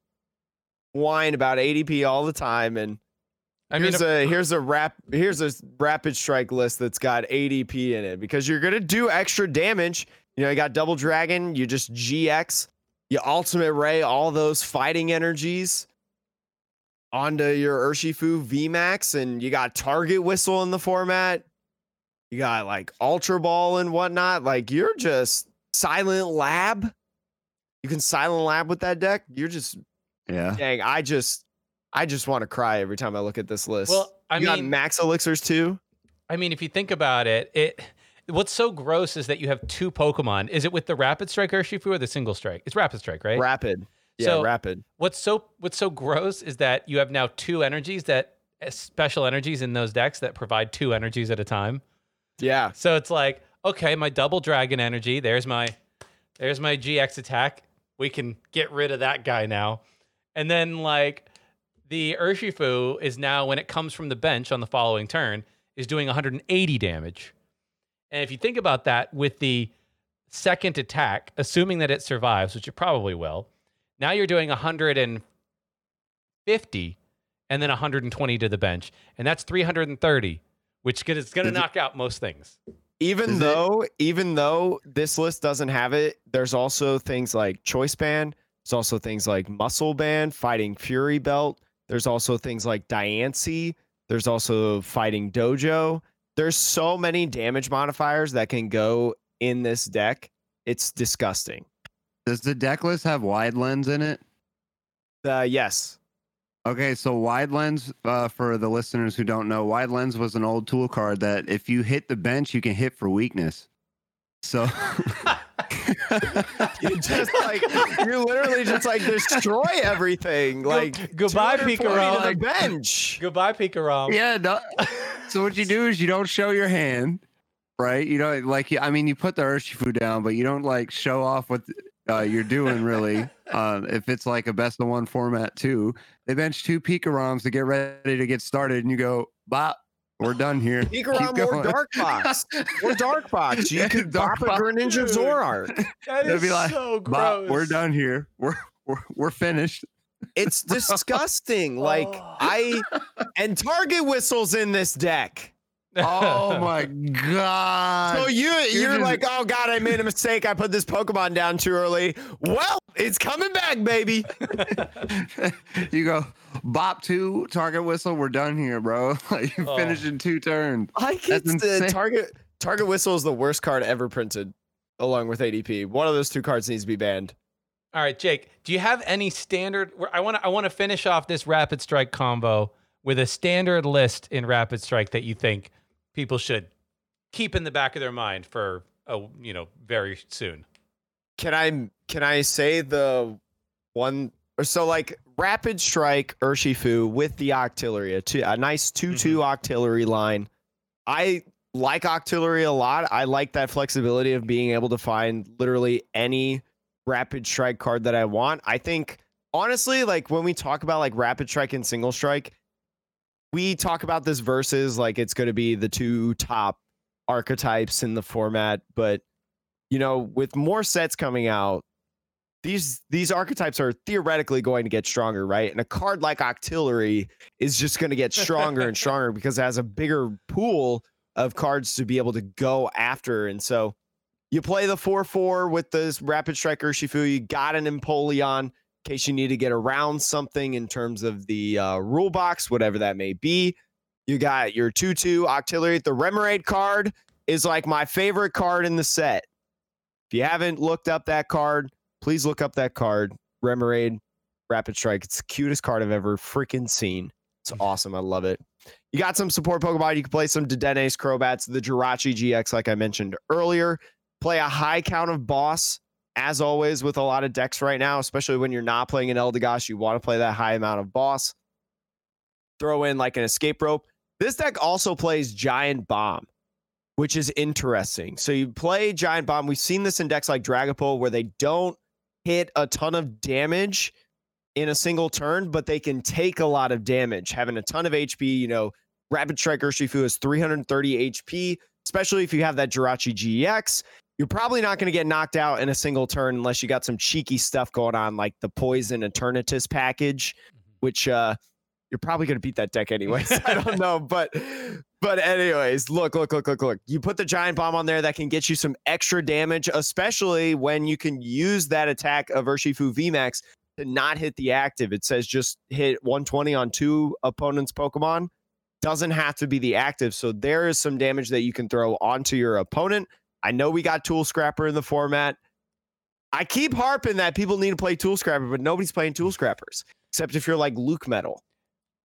Speaker 1: whine about ADP all the time. And
Speaker 2: I mean,
Speaker 1: here's a here's a rap here's a rapid strike list that's got ADP in it because you're gonna do extra damage. You know, you got double dragon, you just GX, you ultimate ray, all those fighting energies onto your Urshifu VMAX, and you got target whistle in the format. You got like Ultra Ball and whatnot. Like you're just silent lab. You can silent lab with that deck. You're just
Speaker 3: Yeah.
Speaker 1: dang. I just I just want to cry every time I look at this list.
Speaker 2: well, I
Speaker 1: you got
Speaker 2: mean,
Speaker 1: max elixirs too.
Speaker 2: I mean, if you think about it, it what's so gross is that you have two Pokemon. Is it with the Rapid Strike Urshifu or the Single Strike? It's Rapid Strike, right?
Speaker 1: Rapid. Yeah,
Speaker 2: So-
Speaker 1: rapid.
Speaker 2: what's so what's so gross is that you have now two energies that uh, special energies in those decks that provide two energies at a time.
Speaker 1: Yeah.
Speaker 2: So it's like, okay, my double dragon energy, there's my there's my GX attack. We can get rid of that guy now. And then like the Urshifu is now when it comes from the bench on the following turn is doing 180 damage. And if you think about that with the second attack, assuming that it survives, which it probably will, now you're doing 150 and then 120 to the bench. And that's 330, which is going to knock out most things.
Speaker 1: even
Speaker 3: Is it-
Speaker 1: though even though this list doesn't have it, there's also things like choice band. There's also things like muscle band, fighting fury belt. There's also things like Diancie. There's also fighting dojo. There's so many damage modifiers that can go in this deck. It's disgusting.
Speaker 3: Does the deck list have wide lens in it?
Speaker 1: Uh, yes.
Speaker 3: Okay, so wide lens, uh, for the listeners who don't know, wide lens was an old tool card that if you hit the bench, you can hit for weakness. So
Speaker 1: You just like you literally just like destroy everything. Like
Speaker 2: goodbye,
Speaker 1: 240 to
Speaker 2: Pikarom.
Speaker 1: the bench.
Speaker 2: Goodbye, Pikarom.
Speaker 3: yeah, no. So what you do is you don't show your hand, right? You don't like. I mean, you put the Urshifu down, but you don't like show off what uh, you're doing really. uh, if it's like a best of one format too, they bench two Pikaroms to get ready to get started, and you go, "Bop, we're done here." Keep
Speaker 1: Pikarom or
Speaker 3: going."
Speaker 1: Dark Box. Or Dark Box. You
Speaker 3: Yeah,
Speaker 1: could
Speaker 3: Dark
Speaker 1: bop a
Speaker 3: Box.
Speaker 1: Greninja
Speaker 2: Dude.
Speaker 1: Zoroark.
Speaker 2: That
Speaker 3: They'd be like,
Speaker 2: so gross.
Speaker 3: we're done here. We're we're, we're finished.
Speaker 1: It's disgusting. Oh. Like
Speaker 2: Oh.
Speaker 1: I and target whistles in this deck.
Speaker 3: Oh my god!
Speaker 1: So you you're
Speaker 3: just-
Speaker 1: like, oh god, I made a mistake. I put this Pokemon down too early. Well, it's coming back, baby.
Speaker 3: you go bop two target whistle. We're done here, bro. Like you
Speaker 2: Oh.
Speaker 3: finished in two turns.
Speaker 1: I
Speaker 3: That's
Speaker 1: it's the target target whistle is the worst card ever printed, along with ADP. One of those two cards needs to be banned.
Speaker 2: All right, Jake. Do you have any standard? I want to. I want to finish off this rapid strike combo with a standard list in rapid strike that you think people should keep in the back of their mind for a you know very soon.
Speaker 1: Can I can I say the one or so like rapid strike Urshifu with the Octillery, a, two, a nice 2 2 mm-hmm. Octillery line. I like Octillery a lot. I like that flexibility of being able to find literally any rapid strike card that I want. I think honestly, like when we talk about like rapid strike and single strike, we talk about this versus like it's going to be the two top archetypes in the format, but you know, with more sets coming out, these these archetypes are theoretically going to get stronger, right? And a card like Octillery is just going to get stronger and stronger because it has a bigger pool of cards to be able to go after. And so you play the 4-4 with this Rapid Strike Urshifu, you got an Empoleon in case you need to get around something in terms of the uh, rule box, whatever that may be. You got your 2-2 Octillery. The Remoraid card is like my favorite card in the set. If you haven't looked up that card, please look up that card. Remoraid Rapid Strike. It's the cutest card I've ever freaking seen. It's mm. awesome. I love it. You got some support Pokemon. You can play some Dedenes, Crobats, the Jirachi GX, like I mentioned earlier. Play a high count of boss, as always, with a lot of decks right now, especially when you're not playing an Eldegoss. You want to play that high amount of boss. Throw in like an escape rope. This deck also plays Giant Bomb which is interesting. So you play Giant Bomb. We've seen this in decks like Dragapult where they don't hit a ton of damage in a single turn, but they can take a lot of damage, having a ton of HP. You know, Rapid Strike Urshifu has 330 HP, especially if you have that Jirachi GX. You're probably not going to get knocked out in a single turn unless you got some cheeky stuff going on, like the Poison Eternatus package, which uh, you're probably going to beat that deck anyways. I don't know, but but anyways, look, look, look, look, look. You put the giant bomb on there that can get you some extra damage, especially when you can use that attack of Urshifu VMAX to not hit the active. It says just hit 120 on two opponents' Pokemon. Doesn't have to be the active. So there is some damage that you can throw onto your opponent. I know we got Tool Scrapper in the format. I keep harping that people need to play Tool Scrapper, but nobody's playing Tool Scrappers except if you're like Luke Metal.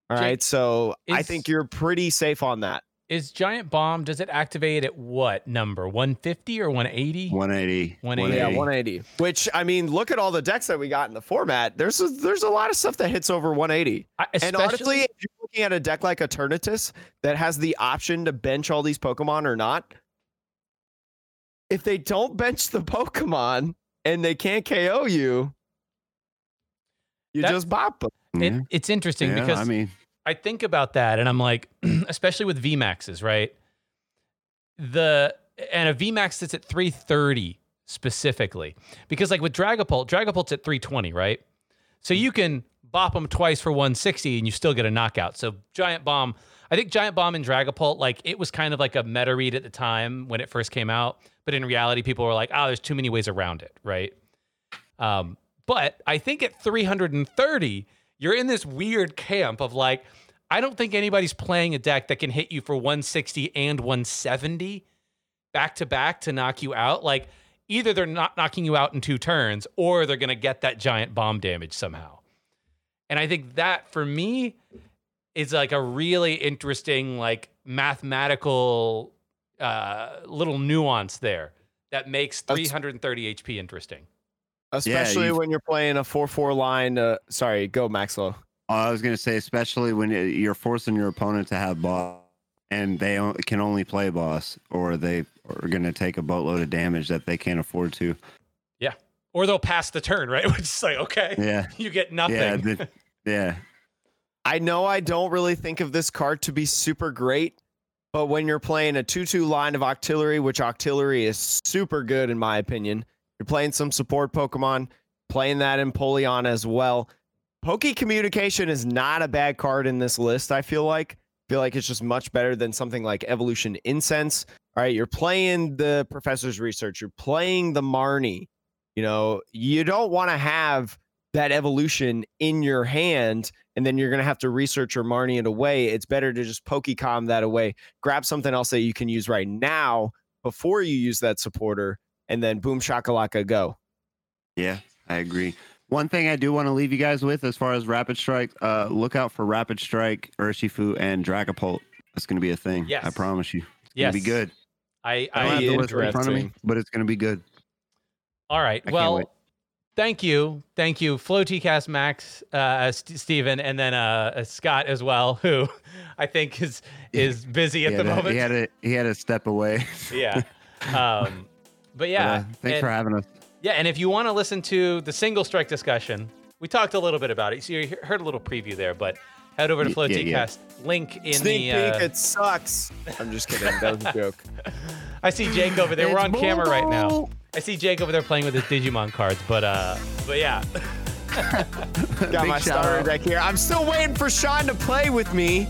Speaker 1: All
Speaker 2: Jake,
Speaker 1: right. So I think you're pretty safe on that.
Speaker 2: Is Giant Bomb? Does it activate at what number? 150 or 180?
Speaker 3: 180.
Speaker 2: 180.
Speaker 1: Yeah, 180. Which I mean, look at all the decks that we got in the format. There's a, there's a lot of stuff that hits over 180.
Speaker 2: I-
Speaker 1: And honestly, if you're looking at a deck like Eternatus that has the option to bench all these Pokemon or not, if they don't bench the Pokemon and they can't KO you, you
Speaker 2: That-
Speaker 1: just bop them.
Speaker 2: it, it's interesting
Speaker 3: Yeah,
Speaker 2: because
Speaker 3: I mean,
Speaker 2: I think about that and I'm like, especially with VMAXs, right? The and a VMAX that's at 330 specifically. Because like with Dragapult, Dragapult's at 320, right? So you can bop them twice for 160 and you still get a knockout. So Giant Bomb, I think Giant Bomb and Dragapult, like it was kind of like a meta read at the time when it first came out, but in reality, people were like, "Oh, there's too many ways around it," right? Um, but I think at 330, you're in this weird camp of like, I don't think anybody's playing a deck that can hit you for 160 and 170 back to back to knock you out. Like either they're not knocking you out in two turns or they're going to get that giant bomb damage somehow. And I think that for me is like a really interesting like mathematical uh, little nuance there that makes
Speaker 1: That's-
Speaker 2: 330 HP interesting.
Speaker 1: Especially
Speaker 3: you've-
Speaker 1: when you're playing a 4 4 line. Uh, sorry, go Maxlow.
Speaker 3: Oh, I was gonna say, especially when you're forcing your opponent to have boss, and they can only play boss, or they are gonna take a boatload of damage that they can't afford to.
Speaker 2: Yeah, or they'll pass the turn, right? Which is like, okay,
Speaker 3: Yeah,
Speaker 2: you get nothing.
Speaker 3: yeah, the- yeah.
Speaker 1: I know I don't really think of this card to be super great, but when you're playing a 2 2 line of Octillery, which Octillery is super good in my opinion, you're playing some support Pokemon, playing that Empoleon as well. Poke Communication is not a bad card in this list, I feel like. I feel like it's just much better than something like Evolution Incense. All right, you're playing the Professor's Research, you're playing the Marnie. You know, you don't want to have that evolution in your hand and then you're going to have to research or Marnie it away. It's better to just Pokecom that away, grab something else that you can use right now before you use that supporter, and then boom shakalaka go.
Speaker 3: Yeah, I agree. One thing I do want to leave you guys with as far as Rapid Strike, uh, look out for Rapid Strike, Urshifu, and Dragapult. That's going to be a thing.
Speaker 2: Yes.
Speaker 3: I promise you. It's
Speaker 2: yes,
Speaker 3: going to be good.
Speaker 2: I,
Speaker 3: I don't have
Speaker 2: I
Speaker 3: the list in front of me, but it's going to be good.
Speaker 2: All right.
Speaker 3: I
Speaker 2: well, thank you. Thank you, Flo Cast Max, uh, St- Steven, and then uh, uh, Scott as well, who I think is is busy at the
Speaker 3: had to,
Speaker 2: moment.
Speaker 3: he had to he had to step away.
Speaker 2: yeah. Um, but
Speaker 3: But,
Speaker 2: yeah.
Speaker 3: uh, thanks
Speaker 2: and,
Speaker 3: for having us.
Speaker 2: yeah. And if you want to listen to the single strike discussion, we talked a little bit about it. So you heard a little preview there, but head over to Flow
Speaker 3: yeah, yeah.
Speaker 2: Link in
Speaker 1: Sneak
Speaker 2: the.
Speaker 1: peek,
Speaker 2: Uh,
Speaker 1: it sucks. I'm just kidding. That was a joke.
Speaker 2: I see Jake over there. We're
Speaker 3: It's
Speaker 2: on camera right now. I see Jake over there playing with his Digimon cards, but uh, but yeah.
Speaker 1: Got
Speaker 3: Big
Speaker 1: my
Speaker 3: shout
Speaker 1: starter deck here. I'm still waiting for Sean to play with me.